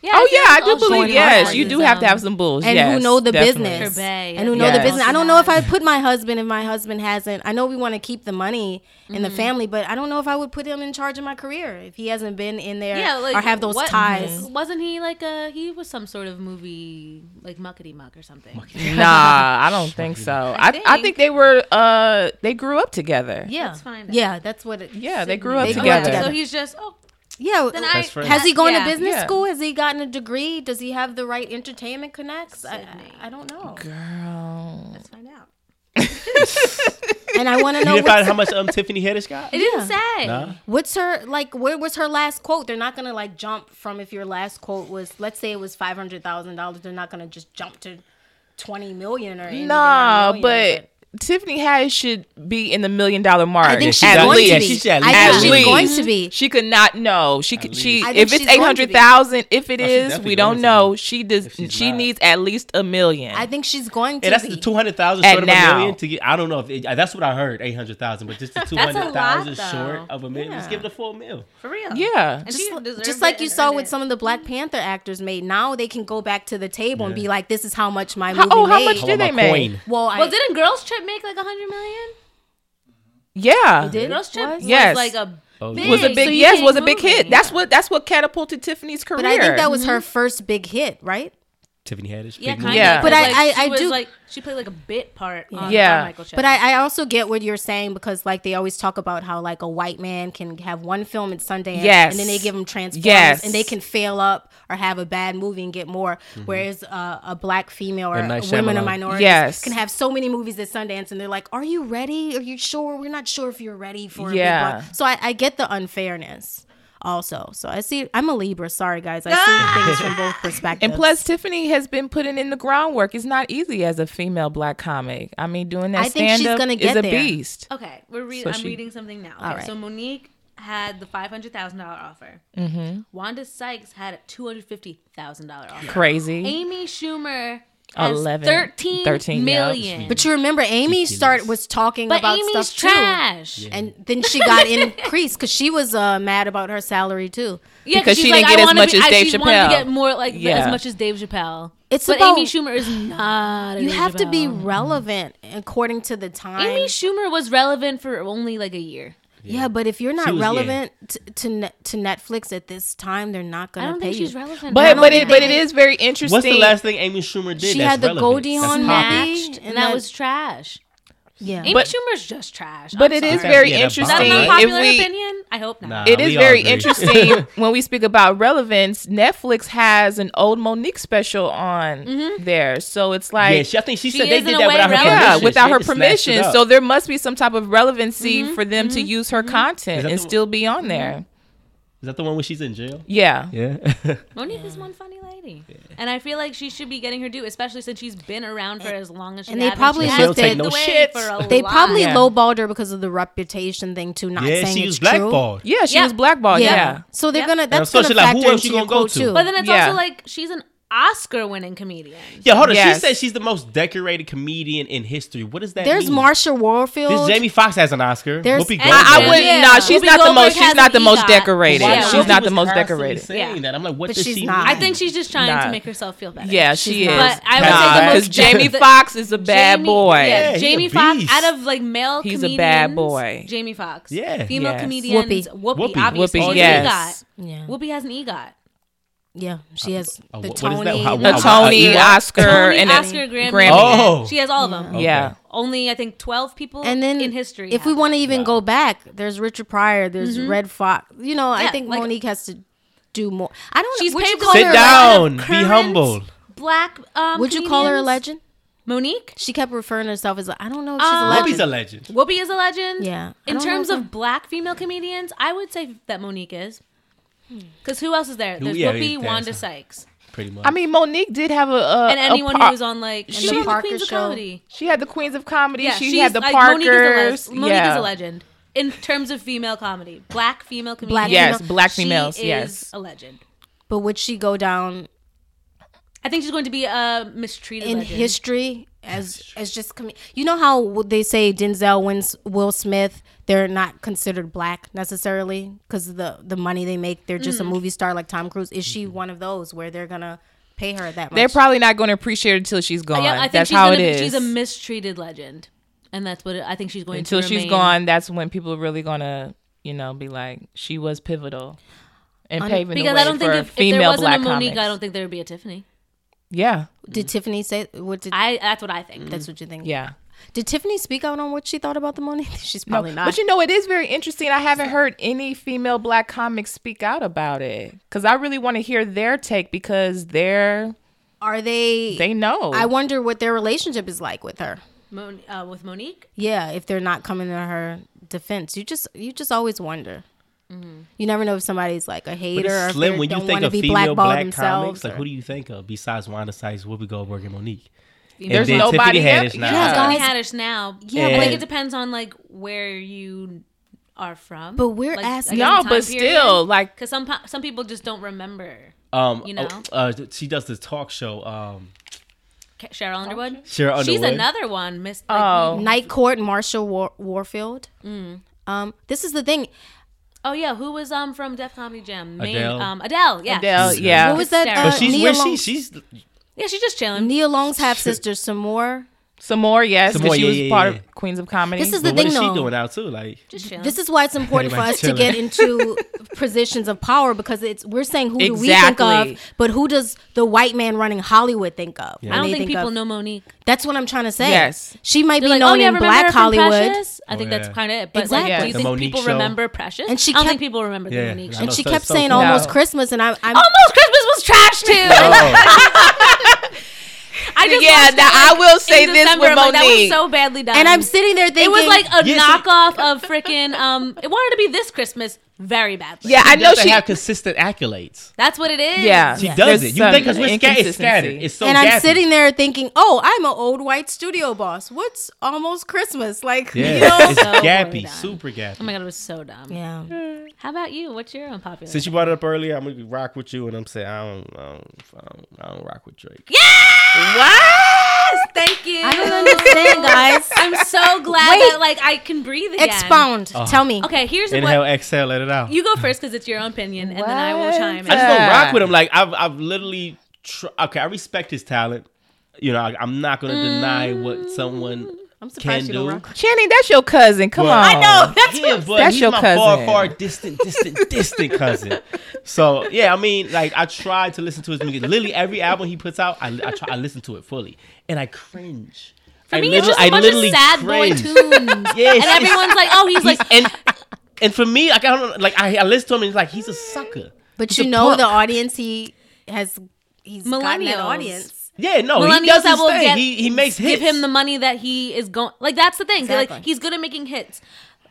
Yeah, Oh yeah, I do believe yes, you do have to have some bulls and yes, who know the definitely. business Her bae, and who yeah. know the business. I don't know if I would put my husband if my husband hasn't. I know we want to keep the money in Mm-hmm. the family, but I don't know if I would put him in charge of my career if he hasn't been in there Yeah, like or have those what- ties. Wasn't he like a? He was some sort of movie, like muckety muck or something. Nah, I don't think so. I, I, think- think they were uh they grew up together. Yeah, Let's find out. yeah, that's what it. Yeah, they grew up They grew together. up together. So he's just oh. Yeah, Then Best I friends. Has he gone yeah. to business Yeah. school? Has he gotten a degree? Does he have the right entertainment connects? I, I, I don't know. Girl. Let's find out. And I want to know didn't find what's, how much um Tiffany Haddish got? It didn't say. Nah. what's her like. Where was her last quote? They're not gonna like jump from if your last quote was, let's say it was five hundred thousand dollars. They're not gonna just jump to twenty million or anything Nah, on million, but Tiffany Haddish should be in the million dollar mark. I think she's at going least. to be. She should at I least think At she's least. going to be. She could not. know. she could. She if it's she's going eight to hundred be. thousand, if it Oh, is, we don't know. She does. She not. needs at least a million. I think she's going to Hey, that's be. the two hundred thousand At short of a million to get. I don't know if it, that's what I heard, eight hundred thousand, but just the two That's a hundred lot, thousand though. short of a million. Just Yeah. give it a full mil. For real. Yeah. And just, she li- deserved just like you saw with it. some of the Black Panther actors made. Now they can go back to the table and be like, "This is how much my How- movie oh, how made." much did they make? well, Well, didn't Girls Trip make like a hundred million? yeah. did? Girls Trip Was? was Yes. like a Oh, big, Was a big so you yes. can't Was a big movie. hit. That's what. That's what catapulted Tiffany's career. but I think that was her mm-hmm. first big hit, right? Tiffany Haddish. Yeah, big kind movie. Yeah. of. But I- I- she I was do- like she played like a bit part on Yeah. the Michael show. But I, I also get what you're saying because like they always talk about how like a white man can have one film at Sundance Yes. and then they give him Transformers Yes. and they can fail up or have a bad movie and get more, whereas uh, a black female or M. Night women or Shyamalan. minorities Yes. can have so many movies at Sundance and they're like, "Are you ready? Are you sure? We're not sure if you're ready for a Yeah. big. So I, I get the unfairness also. So I see. I'm a Libra. Sorry guys, I see things from both perspectives. And plus, Tiffany has been putting in the groundwork. It's not easy as a female black comic. I mean, doing that I think she's up gonna is get a there. beast. okay, we're re- So I'm she- reading something now. Okay, All right. so Mo'Nique had the five hundred thousand dollar offer. Mm-hmm. Wanda Sykes had a two hundred fifty thousand dollar offer. Crazy. Amy Schumer has 11, 13 13, yeah. million. but you remember Amy start was talking But about Amy's stuff too. trash. And then she got increased because she was uh, mad about her salary too. Yeah, Because she didn't get I as much be- as I- Dave she wanted to Chappelle. get more like Yeah. as much as Dave Chappelle. It's but about- Amy Schumer is not. You Dave have to be Chappelle. relevant according to the time. Amy Schumer was relevant for only like a year. Yeah, but if you're not was- relevant t- to ne- to Netflix at this time, they're not I going don't to pay think she's you. relevant. I But but it but it is very interesting. What's the last thing Amy Schumer did? She that's had the relevant? Goldie That's on popular? movie. Snatched, and and that that- was trash. Yeah, Amy But- Schumer's just trash. But I'm it is sorry. very interesting. that Is that interesting. an Right. If unpopular we opinion? I hope not. Nah. It is very agree. interesting when we speak about relevance. Netflix has an old Mo'Nique special on mm-hmm. there, so it's like Yeah, she, I think she, She said they did that way without her relevant. permission. yeah, She without her just snatched it permission. So there must be some type of relevancy Mm-hmm. for them to mm-hmm. use her mm-hmm. content Is that and the- still be on there. Is that the one where she's in jail? Yeah. Yeah. Mo'Nique is one funny lady, and I feel like she should be getting her due, especially since she's been around for as long as she and they has, probably she She has don't take paved no the way shit. for a they lot. probably Yeah. lowballed her because of the reputation thing too. Not yeah, saying she it's was true. blackballed. Yeah, she Yeah. was blackballed. Yeah. So they're Yep. gonna that's so gonna she's like, who factor else into you your gonna go quote to? too. But then it's Yeah. also like she's an Oscar-winning comedian. Yeah, hold on. Yes. She said she's the most decorated comedian in history. What does that There's mean? Marsha Warfield. This Jamie Foxx has an Oscar. There's- Whoopi Goldberg. I, I wouldn't. Yeah. No, she's Whoopi not the Goldberg most. She's not an the most decorated. Yeah. She's not the most decorated. Saying Yeah. that, I'm like, what But does she's she not. mean? I think she's just trying Nah. to make herself feel better. Yeah, she is. But I would say the because most Jamie the- Foxx is a bad Jamie- boy. Yeah, Yeah, Jamie Foxx. Out of like male comedians. He's a bad boy. Jamie Foxx. Yeah. Female comedians. Whoopi. Whoopi. Whoopi. obviously. Whoopi, She's yes. an EGOT. Whoopi has an EGOT. Yeah. She has Uh, the what- what is that? Tony. How- the- A how- Tony, EGOT? Oscar, Tony, and a Oscar, Grammy. Grammy. Oh. She has all of them. Okay. Yeah. Only I think twelve people and then in history. If we want to that. even go back, there's Richard Pryor. There's Redd Foxx. You know, I think like- Mo'Nique has to do more. I don't. She's Would you call way Sit her? for a a lot of down. Be humble. Black. Um, Would you call her a legend? Mo'Nique. She kept referring to herself as. I I don't know if she's Um, a legend. Whoopi's a legend. Whoopi is a legend. Yeah. In terms of black female comedians, I would say that Mo'Nique is. Hmm. Because who else is there? There's yeah, Whoopi, that's- Wanda Sykes, Pretty much. I mean, Mo'Nique did have a, a and anyone a par- who was on like And she the was the Parker Queens of Show. Comedy. She had the Queens of Comedy. Yeah, she she's had the like, Parkers. Mo'Nique is a, le- Mo'Nique yeah. is a legend in terms of female comedy. Black female comedians. Black Yes, female- black she females. is yes. a legend. But would she go down I think she's going to be a mistreated in legend. history as as just com- you know how they say Denzel wins Will Smith they're not considered black necessarily because the the money they make they're just a mm. movie star like Tom Cruise is she mm-hmm. one of those where they're gonna pay her that much They're probably not going to appreciate it until she's uh, gone. Yeah, I think that's she's how gonna, it be- is. She's a mistreated legend, and that's what it, I think she's going until to she's remain. gone, that's when people are really going to, you know, be like, she was pivotal and paving the Because way I don't think for if, if female there wasn't black a Mo'Nique, comics. I don't think there would be a Tiffany. Yeah, did Tiffany say what did I that's what I think. that's what you think yeah. did Tiffany speak out on what she thought about the money she's probably not But you know, it is very interesting. I haven't heard any female black comics speak out about it because I really want to hear their take because they're are they they know. I wonder what their relationship is like with her Mon- uh, with Mo'Nique. yeah if they're not coming to her defense you just you just always wonder you never know if somebody's like a hater or it's slim they when you don't think want to of be female blackballed black themselves comics. Like, who do you think of besides Wanda Sykes, Whoopi Goldberg, and Mo'Nique? And There's then nobody Tiffany else? Haddish now. Yeah, Tiffany. Haddish now. Yeah, I but- think it depends on like where you are from. But we're asking- No, but still, like because some some people just don't remember. Um, You know? oh, uh, she does this talk show. Um, Cheryl Underwood. Cheryl Underwood. She's another one. Miss. Like, oh, Night Court, Marsha War- Warfield. Um, this is the thing. Oh yeah, who was um from Def Comedy Jam? Main- Adele. Um, Adele. Yeah. Adele, yeah. What was that? Hysterical. Uh, but she's Nia where she she's Yeah, she's just chilling. Nia Long's half sister, Sommore. Sommore, yes, Some because more, she yeah, was yeah, part yeah. of Queens of Comedy. This is the but what thing, is she though. doing now too? Like just. This is why it's important for Everybody's us to get into positions of power because it's we're saying who do we think of, but who does the white man running Hollywood think of? Yeah. I don't they think people of- know Mo'Nique. That's what I'm trying to say. Yes. she might They're be like, known oh in Black Hollywood, Precious? I Oh, think yeah. that's kind of it. But like, Exactly. do you The think Mo'Nique people show. remember Precious? And she I don't kept- think people remember the Mo'Nique show. and she kept saying almost Christmas, and I, I'm Almost Christmas was trash too. Oh. I just Yeah, now that, I will say this December. with I'm like, that was so badly done. and I'm sitting there thinking It was like a see- knockoff of freaking. Um, it wanted to be this Christmas very badly. yeah, I know she. have consistent accolades. that's what it is. Yeah, She Yeah. does There's it. You think because we're scattered, it's scattered. inconsistency. It's so and I'm gappy. sitting there thinking, oh, I'm an old white studio boss. What's almost Christmas? Like, Yeah, you know? it's So gappy, done. super gappy. Oh my god, it was so dumb. yeah. How about you? What's your unpopular? Since you brought it up earlier, I'm gonna rock with you, and I'm saying I don't, I don't, I don't, I don't rock with Drake. Yes, thank you. I don't understand, guys. I'm so glad Wait. that like I can breathe again. Expound. Oh. Tell me. Okay, here's Inhale, what exhale, let it out. you go first because it's your own opinion, and then I will What? chime I just don't rock with him. Like I've, I've literally, tr- okay, I respect his talent. You know, I, I'm not gonna deny what mm. someone I'm surprised can you don't do. rock. Channing, that's your cousin. Come Well, on. I know. That's yeah, what but That's he's your my far, cousin. far distant, distant, distant cousin. So yeah, I mean, like I try to listen to his music. Literally every album he puts out, I, I try, I listen to it fully, and I cringe. For I me, it's just a I bunch literally of sad boy tunes, Yeah, and everyone's like, "Oh, he's He's- like." and and for me, like I don't know, like I, I listen to him and it's like he's a sucker. But He's you know punk. the audience he has he's gotten that Millennials. audience. Yeah, no, he does that his will thing. get he he makes hits. give him the money that he is going like that's the thing Exactly. like he's good at making hits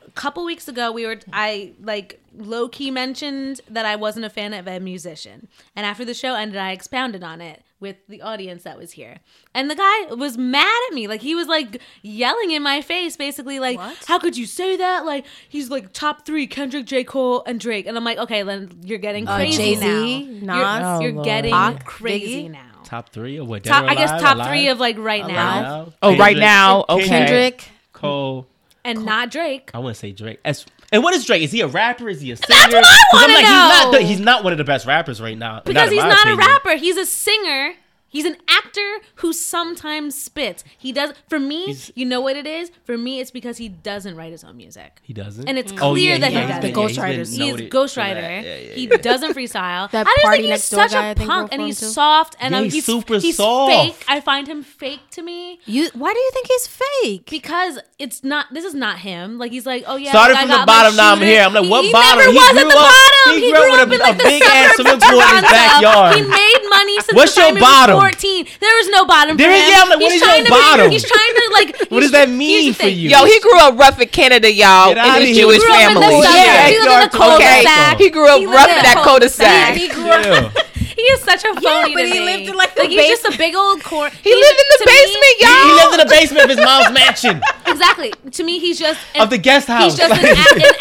a couple weeks ago we were i like low-key mentioned that i wasn't a fan of a musician and after the show ended i expounded on it with the audience that was here and the guy was mad at me like he was like yelling in my face basically like What? how could you say that like he's like top three kendrick j cole and drake and i'm like okay then you're getting Uh, crazy Jay-Z, now Nas, you're, Oh, you're Lord. getting Pac, crazy Biggie. now top three or what? Dead top, or I guess top Alive? three of like right now, Alive? Oh, right now, okay. Kendrick. Cole. and not Drake. I want to say Drake. As, and what is Drake? Is he a rapper? Is he a singer? what I I'm wanna like, He's not, the- he's not one of the best rappers right now. Because in he's not opinion. a rapper. He's a singer. He's an actor who sometimes spits. He does. For me, He's- you know what it is. For me, it's because he doesn't write his own music. He doesn't. And it's mm. Oh, clear yeah, that he yeah, does. he's been- The yeah, he's been ghostwriters. He is noted for ghostwriter. that. Yeah, yeah, He yeah. doesn't freestyle. That I just Party think he's Next Door such guy, I a think, punk wrote and for he's too. soft and Yeah, he's he's super he's soft. fake. I find him fake to me You why do you think he's fake? because it's not. This is not him. Like he's like, oh yeah. Started I from got the my bottom, now I'm shooter. here. I'm like, what he bottom? Never He was at grew the up- bottom. he He, grew up with a- in like a the big-ass suburbs of swimming pool in his Toronto. backyard. He made money since What's the your time he bottom? Was 14. There was no bottom There for him. yeah, I'm like, what he's is your trying to bottom? Be, he's trying to like. What does that mean for you? Yo, he grew up rough in Canada, y'all, in his here. Jewish He grew up in family. Yeah, he lived in the Yard cul-de-sac. He grew up rough in in that cul-de-sac. cul-de-sac. He grew up. He is such a phony but to he me. lived in, like, the he's just a big old corn. He lived in the basement, He, y'all. he lived in the basement of his mom's mansion Exactly. To me, he's just an, of the guest house. He's just an, an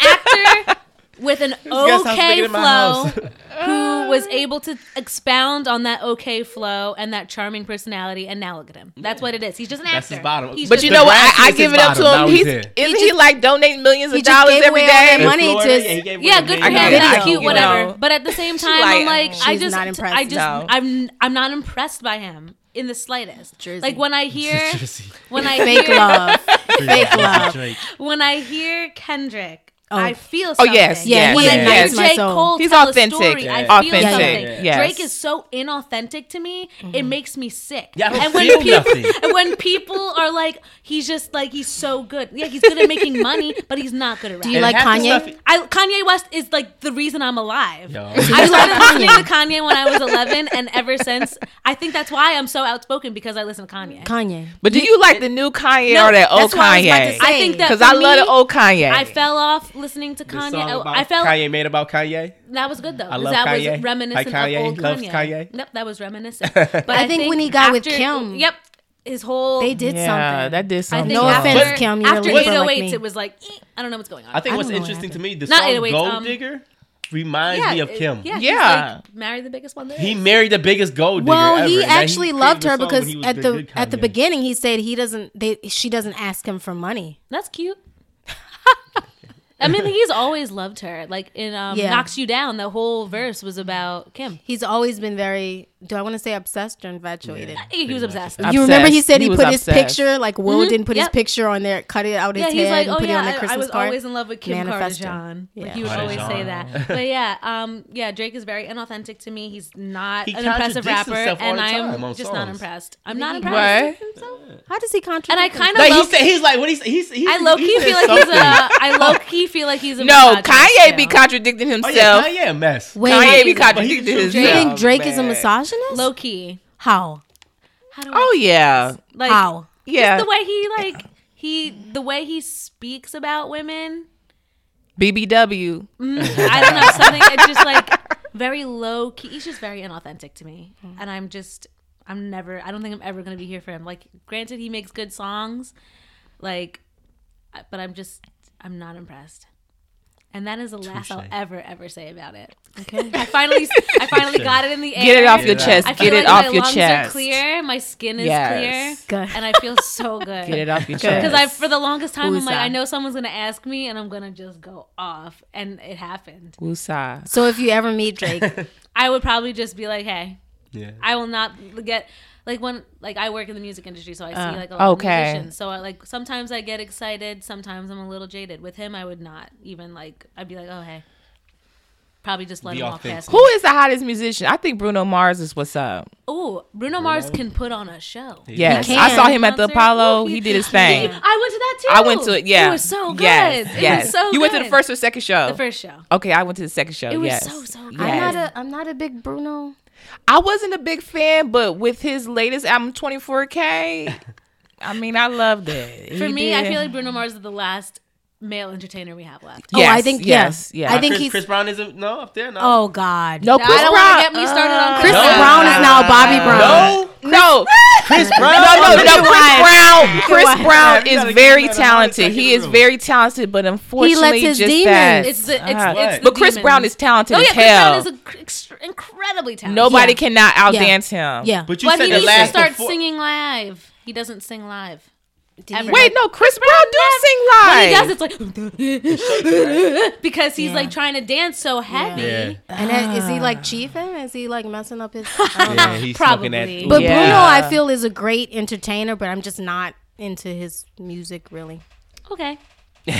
actor with an okay bigger than my flow who was able to expound on that okay flow and that charming personality, and now look at him. That's what it is. He's just an actor. That's his bottom. He's But just you know what? I, I give it up to bottom. Now him. he's He's isn't he like donating millions of dollars gave every away all that day? money Florida, just- yeah, he yeah, good for him. million That's it. cute, You whatever. know. But at the same time, like, I'm like, I She's just, not impressed. I just, No. I'm, I'm not impressed by him in the slightest. Jersey. Like when I hear, Jersey. when I Fake hear, love. Fake love. When I hear Kendrick. Oh. I feel something. Oh, yes, Yeah, yes, when he I yes, hear ignites my J. Cole He's tell authentic. a story, I feel Authentic, something. yes. Drake is so inauthentic to me, it mm-hmm. makes me sick. Yeah, I and when feel people, nothing. and when people are like, he's just like he's so good. Yeah, he's good at making money, but he's not good at rapping. Do you like Kanye? stuff- I, Kanye West is like the reason I'm alive. Yo. I started listening to Kanye when I was 11, and ever since, I think that's why I'm so outspoken because I listen to Kanye. Kanye. But do you like the new Kanye No, or that old that's what I was about to Kanye? say. I think that Because I love me, the old Kanye. I fell off listening to Kanye. song I, about I felt Kanye made about Kanye. that was good though. I love that Kanye. was reminiscent Like Kanye of old loves Kanye. Kanye. Yep, that was reminiscent. But I think when he got with Kim- Yep. his whole They did yeah, something. that did I something. think No after, offense, Kim, you're after liberal 808s, like me. it was like eh, I don't know what's going on. I think I what's don't what interesting to me, the Not song 808s, Gold um, Digger reminds yeah, me of Kim. Yeah, Yeah. He's like married the biggest one there. He married the biggest gold digger Well, ever, he and actually created loved her because he at the the at the beginning he said he doesn't they she doesn't ask him for money. That's cute. I mean, he's always loved her. Like in um, Yeah. "Knocks You Down," the whole verse was about Kim. He's always been very do I want to say obsessed or infatuated? He was obsessed. Obsessed. You remember he said he, He was put his picture like Will didn't put Yep. his picture on there, cut it out his Yeah, he's head like, and oh put it on the I, Christmas I was card. always in love with Kim Manifesto. Kardashian. Yeah. He would always say that. But yeah, um, yeah, Drake is very inauthentic to me. He's not He an impressive rapper, and I'm on just not impressed. I'm not He impressed. What? How does he contradict? And I kind of Like he low, said, he's like what he's he's. he's I low key he feel like he's a I something. I low key feel like he's a. No, Kanye be contradicting Oh himself. yeah, Kanye a mess. Kanye be contradicting himself. do you think Drake is a man. Misogynist? Low key. How? How do I Oh yeah, like How? yeah. the way he like he the way he speaks about women BBW. Mm, I don't know something. It's just like very low key. He's just very inauthentic to me, and I'm just I'm never. I don't think I'm ever gonna be here for him. Like, granted, he makes good songs, like, but I'm just I'm not impressed. And that is the last I'll ever ever say about it. Okay, I finally I finally got it in the air. Get it off your Get it chest. I feel Get like it off my your lungs chest. are clear. My skin is Yes. clear, Good. and I feel so good. Get it off your chest. Because I, for the longest time, I'm like, I know someone's gonna ask me, and I'm gonna just go off, and it happened. Woosah. So if you ever meet Drake, I would probably just be like, hey, Yeah. I will not get like when like I work in the music industry, so I see Uh, like a lot okay. of musicians. So I, like sometimes I get excited, sometimes I'm a little jaded. With him, I would not even like. I'd be like, oh hey, probably just let Be him walk authentic. past Who is the hottest musician? I think Bruno Mars is what's up. Oh, Bruno Mars can put on a show. Yes, can. I saw him at the Concert. Apollo. Ooh, He did his thing. I went to that too. I went to it. Yeah, it was so good. Yes, it yes. was so you went to the good. first or second show? the first show. Okay, I went to the second show. It was yes. so, so good. I'm Yes. not a I'm not a big Bruno. I wasn't a big fan, but with his latest album, 24K, I mean, I loved it. For He me, I feel like Bruno Mars is the last male entertainer we have left. Oh, I think yes, yeah. yeah. I think Chris, he's Chris Brown isn't no up there. No. Oh God. no Chris I don't Brown. want get me started on Chris Chris No. Brown is now Bobby Brown. No. no, Chris Brown. no, no, no. Chris Brown. Chris Brown Yeah, we gotta is very him out of talented. He is very talented, but unfortunately, his just demons. that. It's the it's, Uh, it's the but Chris demons. Brown is talented Oh yeah, as Chris. Brown is a, cr- incredibly talented. Nobody Yeah. cannot outdance him. Yeah. But you But said he the needs to last start before- singing live. He doesn't sing live. Did he- Ever. Wait, no, Chris Brown do sing When he does, it's like because he's Yeah. like trying to dance so heavy. Yeah. And then, is he like ah. chiefing? Is he like messing up his? I don't. Yeah, he's smoking that. Probably. But Yeah. Bruno, I feel is a great entertainer, but I'm just not into his music really. Okay,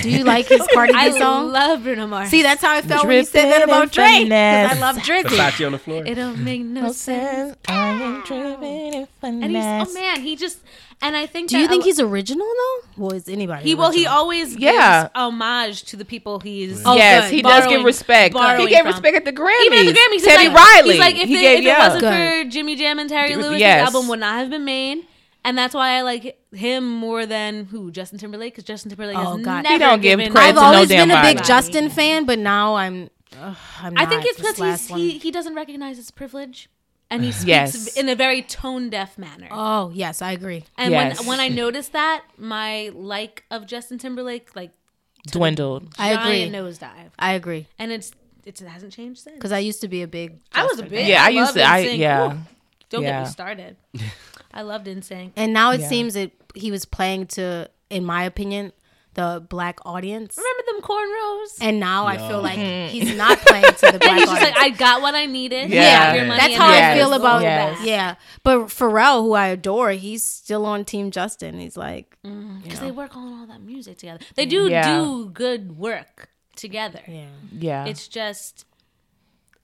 Do you like his Cardi I B song? I love Bruno Mars. See, that's how I felt when you said that about in Drake. 'cause. I love Drizzy. Versace on the floor. it don't make no sense. I am driven in And he's finesse. oh man, he just and I think Do you think a- he's original though? Well, is anybody? He well, he original? always Yeah. gives homage to the people he's. Oh, yes, good. he does give respect. He gave from. respect at the Grammys. Even at the Grammys, he's Teddy like, Riley. He's like, if, he it, gave if yeah. it wasn't Good. for Jimmy Jam and Terry Lewis, Yes. the album would not have been made. And that's why I like him more than who Justin Timberlake because Justin Timberlake Oh, has God. never He don't give given credit I've to no always damn been a big body. Justin fan, but now I'm. ugh, I'm I think it's because last he's he, he doesn't recognize his privilege, and he speaks Yes. in a very tone deaf manner. Oh yes, I agree. and Yes. when when I noticed that, my like of Justin Timberlake like Dwindled. I agree. giant nosedive, I agree and it's it hasn't changed since. because I used to be a big. I was a big Yeah, I used loved to- I- yeah. Ooh, don't Yeah. get me started. I loved NSYNC. And now it Yeah. seems that he was playing to, in my opinion, the black audience. Remember them cornrows? And now I feel like he's not playing to the black He's just audience. like, I got what I needed. Yeah. Yeah, That's how Yes. I feel about Yes. yeah. But Pharrell, who I adore, he's still on Team Justin. He's like, mm, because they work on all that music together. They do Yeah. do good work together. yeah, Yeah. It's just,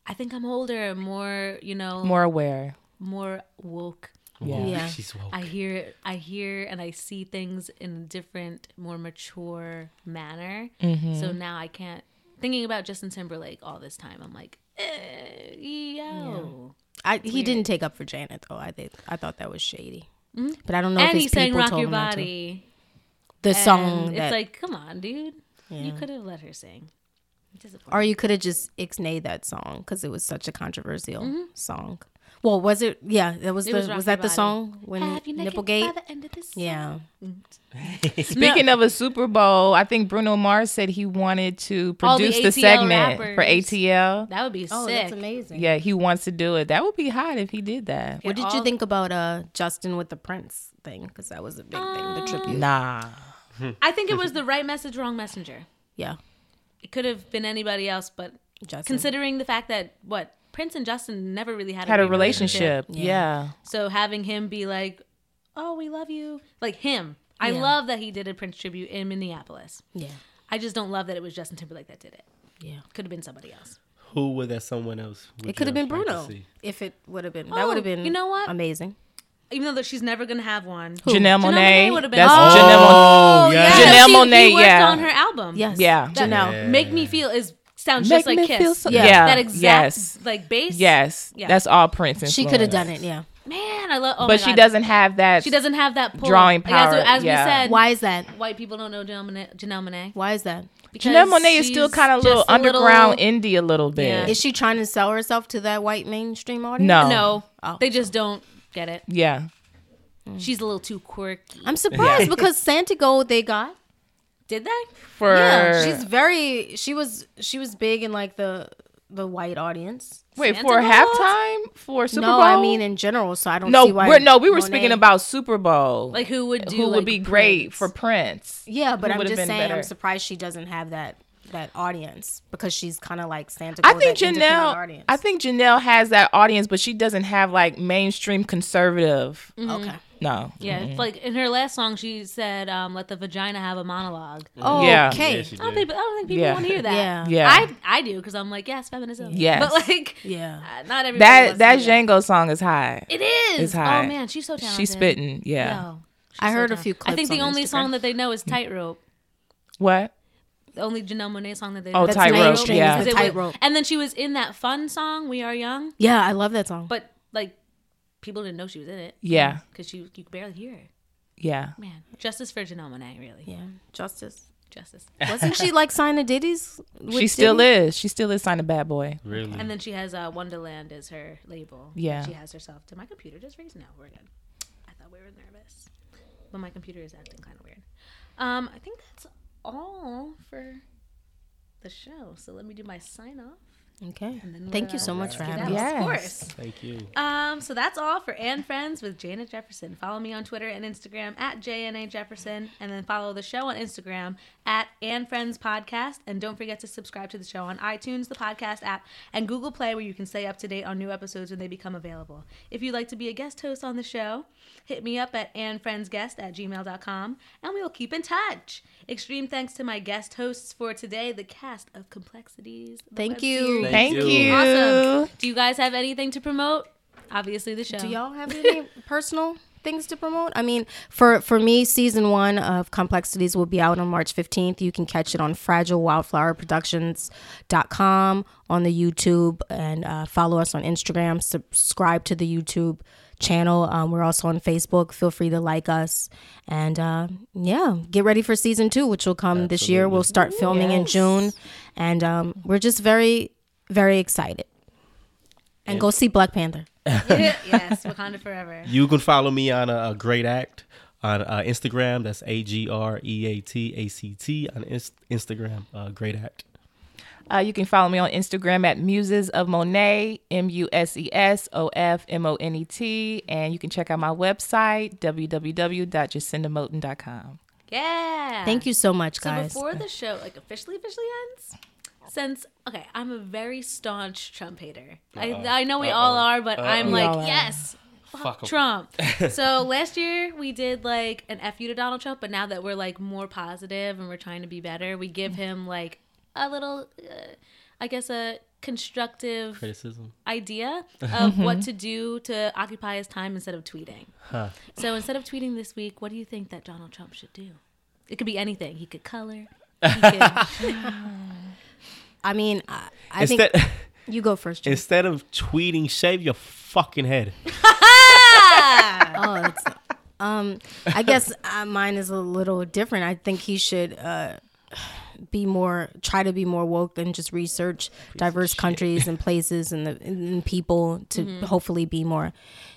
I think I'm older, more you know, more aware. more woke. Whoa, Yeah. she's woke. I hear, I hear, and I see things in a different, more mature manner. Mm-hmm. So now I can't thinking about Justin Timberlake all this time. I'm like, eh, yo. I, he didn't take up for Janet though. I think I thought that was shady. But I don't know And if he his sang people "Rock told Your him not to. Body." The and song It's like, come on, dude. You could have let her sing. Or you could have just ixnayed that song because it was such a controversial Mm-hmm. song. Well, was it? Yeah, that was It the was was, that the song when Have you naked Nipplegate? by the end of this song? Yeah, Speaking of a Super Bowl, I think Bruno Mars said he wanted to All the produce the, ATL segment for. ATL. That would be oh, sick. that's amazing. Yeah, he wants to do it. That would be hot if he did that. What did all- you think about uh Justin with the Prince thing? Because that was a big thing. The tribute. Nah. I think it was the right message, wrong messenger. Yeah, It could have been anybody else, but Justin. considering the fact that what Prince and Justin never really had Had a real relationship. Yeah. Yeah. So having him be like, "Oh, we love you," like him. I Yeah. love that he did a Prince tribute in Minneapolis. yeah, I just don't love that it was Justin Timberlake that did it. yeah. Could have been somebody else. Who would that someone else? would It could have been Bruno if it would have been. Oh, that would have been. you know what? Amazing. Even though that she's never gonna have one. Janelle Monáe would've been- That's Oh, Janelle Monáe. Oh, yeah. Janelle she- Monáe, he yeah. on her album. Yes. Yeah. Janelle. Yeah. Make me feel is sounds Make just like me Kiss. feel so- Yeah. yeah. That exact Yes. like bass. Yes. Yeah. That's all Prince. She could have done it. Yeah. Man, I love. Oh but my she God. doesn't have that. She doesn't have that pull. Drawing Like, as- power, As, yeah. we said, Why is that? white people don't know Janelle Monáe. Why is that? because Janelle Monae is still kind of a little underground little- indie a little bit. Yeah. Is she trying to sell herself to that white mainstream audience? No. No, Oh. they just don't get it. Yeah. She's a little too quirky. I'm surprised because Santiago they got. Did they? For Yeah, she's very. She was. She was big in like the the white audience. wait Santa for Claus? halftime for Super no, Bowl. I mean in general. So I don't no, see why. we're no, we were Monet- speaking about Super Bowl. Like who would do? who would like, be great for Prince? Yeah, but who I'm just saying. better? I'm surprised she doesn't have that that audience because she's kind of like Santa. I think Janelle. I think Janelle has that audience, but she doesn't have like mainstream conservative. Mm-hmm. Okay. No. Yeah, it's like in her last song, she said, um, "Let the vagina have a monologue." Oh, Yeah. okay. Yeah, I don't think, I don't think people Yeah. want to hear that. Yeah. Yeah. I I do because I'm like, yes, feminism. Yes. but like, Yeah. uh, not everybody. that wants that to hear Django song is high. It is. It's high. Oh man, she's so talented. She's spitting. Yeah. Yo, she's I so heard a talented. few I think the on only Instagram. song that they know is "Tightrope." What? The only Janelle Monae song that they Oh, know. That's Tightrope, yeah. is the Because it was- tightrope. And then she was in that fun song "We Are Young," Yeah, I love that song. but like people didn't know she was in it. Yeah. because you you could barely hear her. Yeah. Man, justice for Janelle Monáe, really. yeah, Justice. Justice. Wasn't she like signed to Diddy's? with She still Diddy? is. She still is signed a bad boy. Really? And then she has uh, Wonderland as her label. Yeah. She has herself. Did my computer just raise? No, we're good. I thought we were nervous. But my computer is acting kind of weird. Um, I think that's all for the show. So let me do my sign off. Okay. And then Thank you so much for having out. us. Yes. Of course. Thank you. Um, so that's all for Ann Friends with Janet Jefferson. Follow me on Twitter and Instagram at JNA Jefferson, and then follow the show on Instagram at Ann Friends Podcast. And don't forget to subscribe to the show on iTunes, the podcast app, and Google Play, where you can stay up to date on new episodes when they become available. If you'd like to be a guest host on the show, hit me up at annfriendsguest at gmail.com, and we'll keep in touch. Extreme thanks to my guest hosts for today, the cast of Complexities. Thank you. series. Thank you. you. Awesome. Do you guys have anything to promote? Obviously, the show. Do y'all have any personal things to promote? I mean, for for me, season one of Complexities will be out on March fifteenth. You can catch it on FragileWildflowerProductions.com on the YouTube and uh, follow us on Instagram. Subscribe to the YouTube channel. Um, we're also on Facebook. Feel free to like us and uh, yeah, get ready for season two, which will come this year. We'll start filming in June, and um, we're just very very excited. And go see Black Panther. yes, Wakanda forever. You can follow me on a, a great act on uh, Instagram. That's A G R E A T A C T on Inst- Instagram. Uh, great act. Uh, you can follow me on Instagram at Muses of Monet, M U S E S O F M O N E T. And you can check out my website, www.jacindamoten.com. Yeah. Thank you so much, guys. So before the show like officially officially ends, since okay, I'm a very staunch Trump hater. I I know we all are, but I'm We like all are. yes. Fuck Fuck 'em. Trump. so last year we did like an F you to Donald Trump, but now that we're like more positive and we're trying to be better, we give him like a little, uh, I guess, a constructive Criticism. idea of what to do to occupy his time instead of tweeting. Huh. So instead of tweeting this week, what do you think that Donald Trump should do? It could be anything. He could color. He could, I mean, I, I Instead, think you go first. Jim. instead of tweeting, shave your fucking head. oh, it's, um, I guess uh, mine is a little different. I think he should uh, be more try to be more woke and just research diverse countries and places and the and people to Mm-hmm. hopefully be more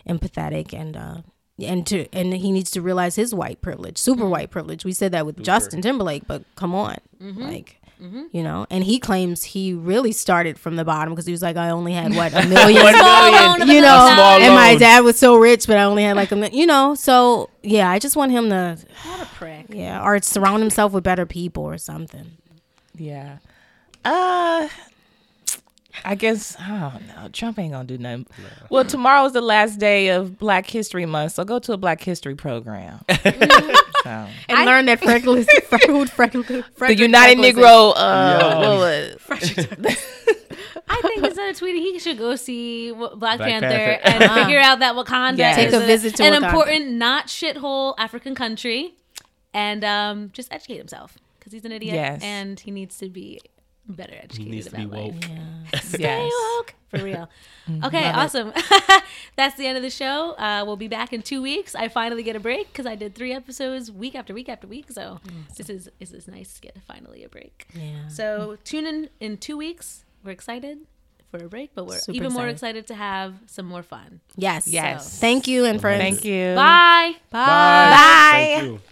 empathetic and uh and to and he needs to realize his white privilege super Mm-hmm. white privilege we said that with justin timberlake but come on Mm-hmm. like you know and he claims he really started from the bottom because he was like i only had what a million One million. you know, small and my dad was so rich, but I only had like a, mi- you know, so yeah, I just want him to, What a prick. yeah, or surround himself with better people or something. Yeah. Uh I guess I don't know. Trump ain't gonna do nothing. Well, tomorrow's the last day of Black History Month, so go to a Black History program. so, And learn that Franklin, Frederick, Frederick, the United Negro. Uh, Yeah. what was- I think instead of tweeting, he should go see Black, Black Panther, Panther. and figure out that Wakanda Yes. is Take a visit to an Wakanda. important, not shithole African country, and um, just educate himself because he's an idiot Yes. and he needs to be better educated needs to be about life. woke. Stay yes. woke for real. Okay, awesome. That's the end of the show. Uh, we'll be back in two weeks. I finally get a break because I did three episodes week after week after week. So this is this is nice to get finally a break. Yeah. So tune in in two weeks. We're excited for a break, but we're Super even more excited. excited to have some more fun. Yes. Yes. Thank you and friends. Thank you. Bye. Bye. Thank you.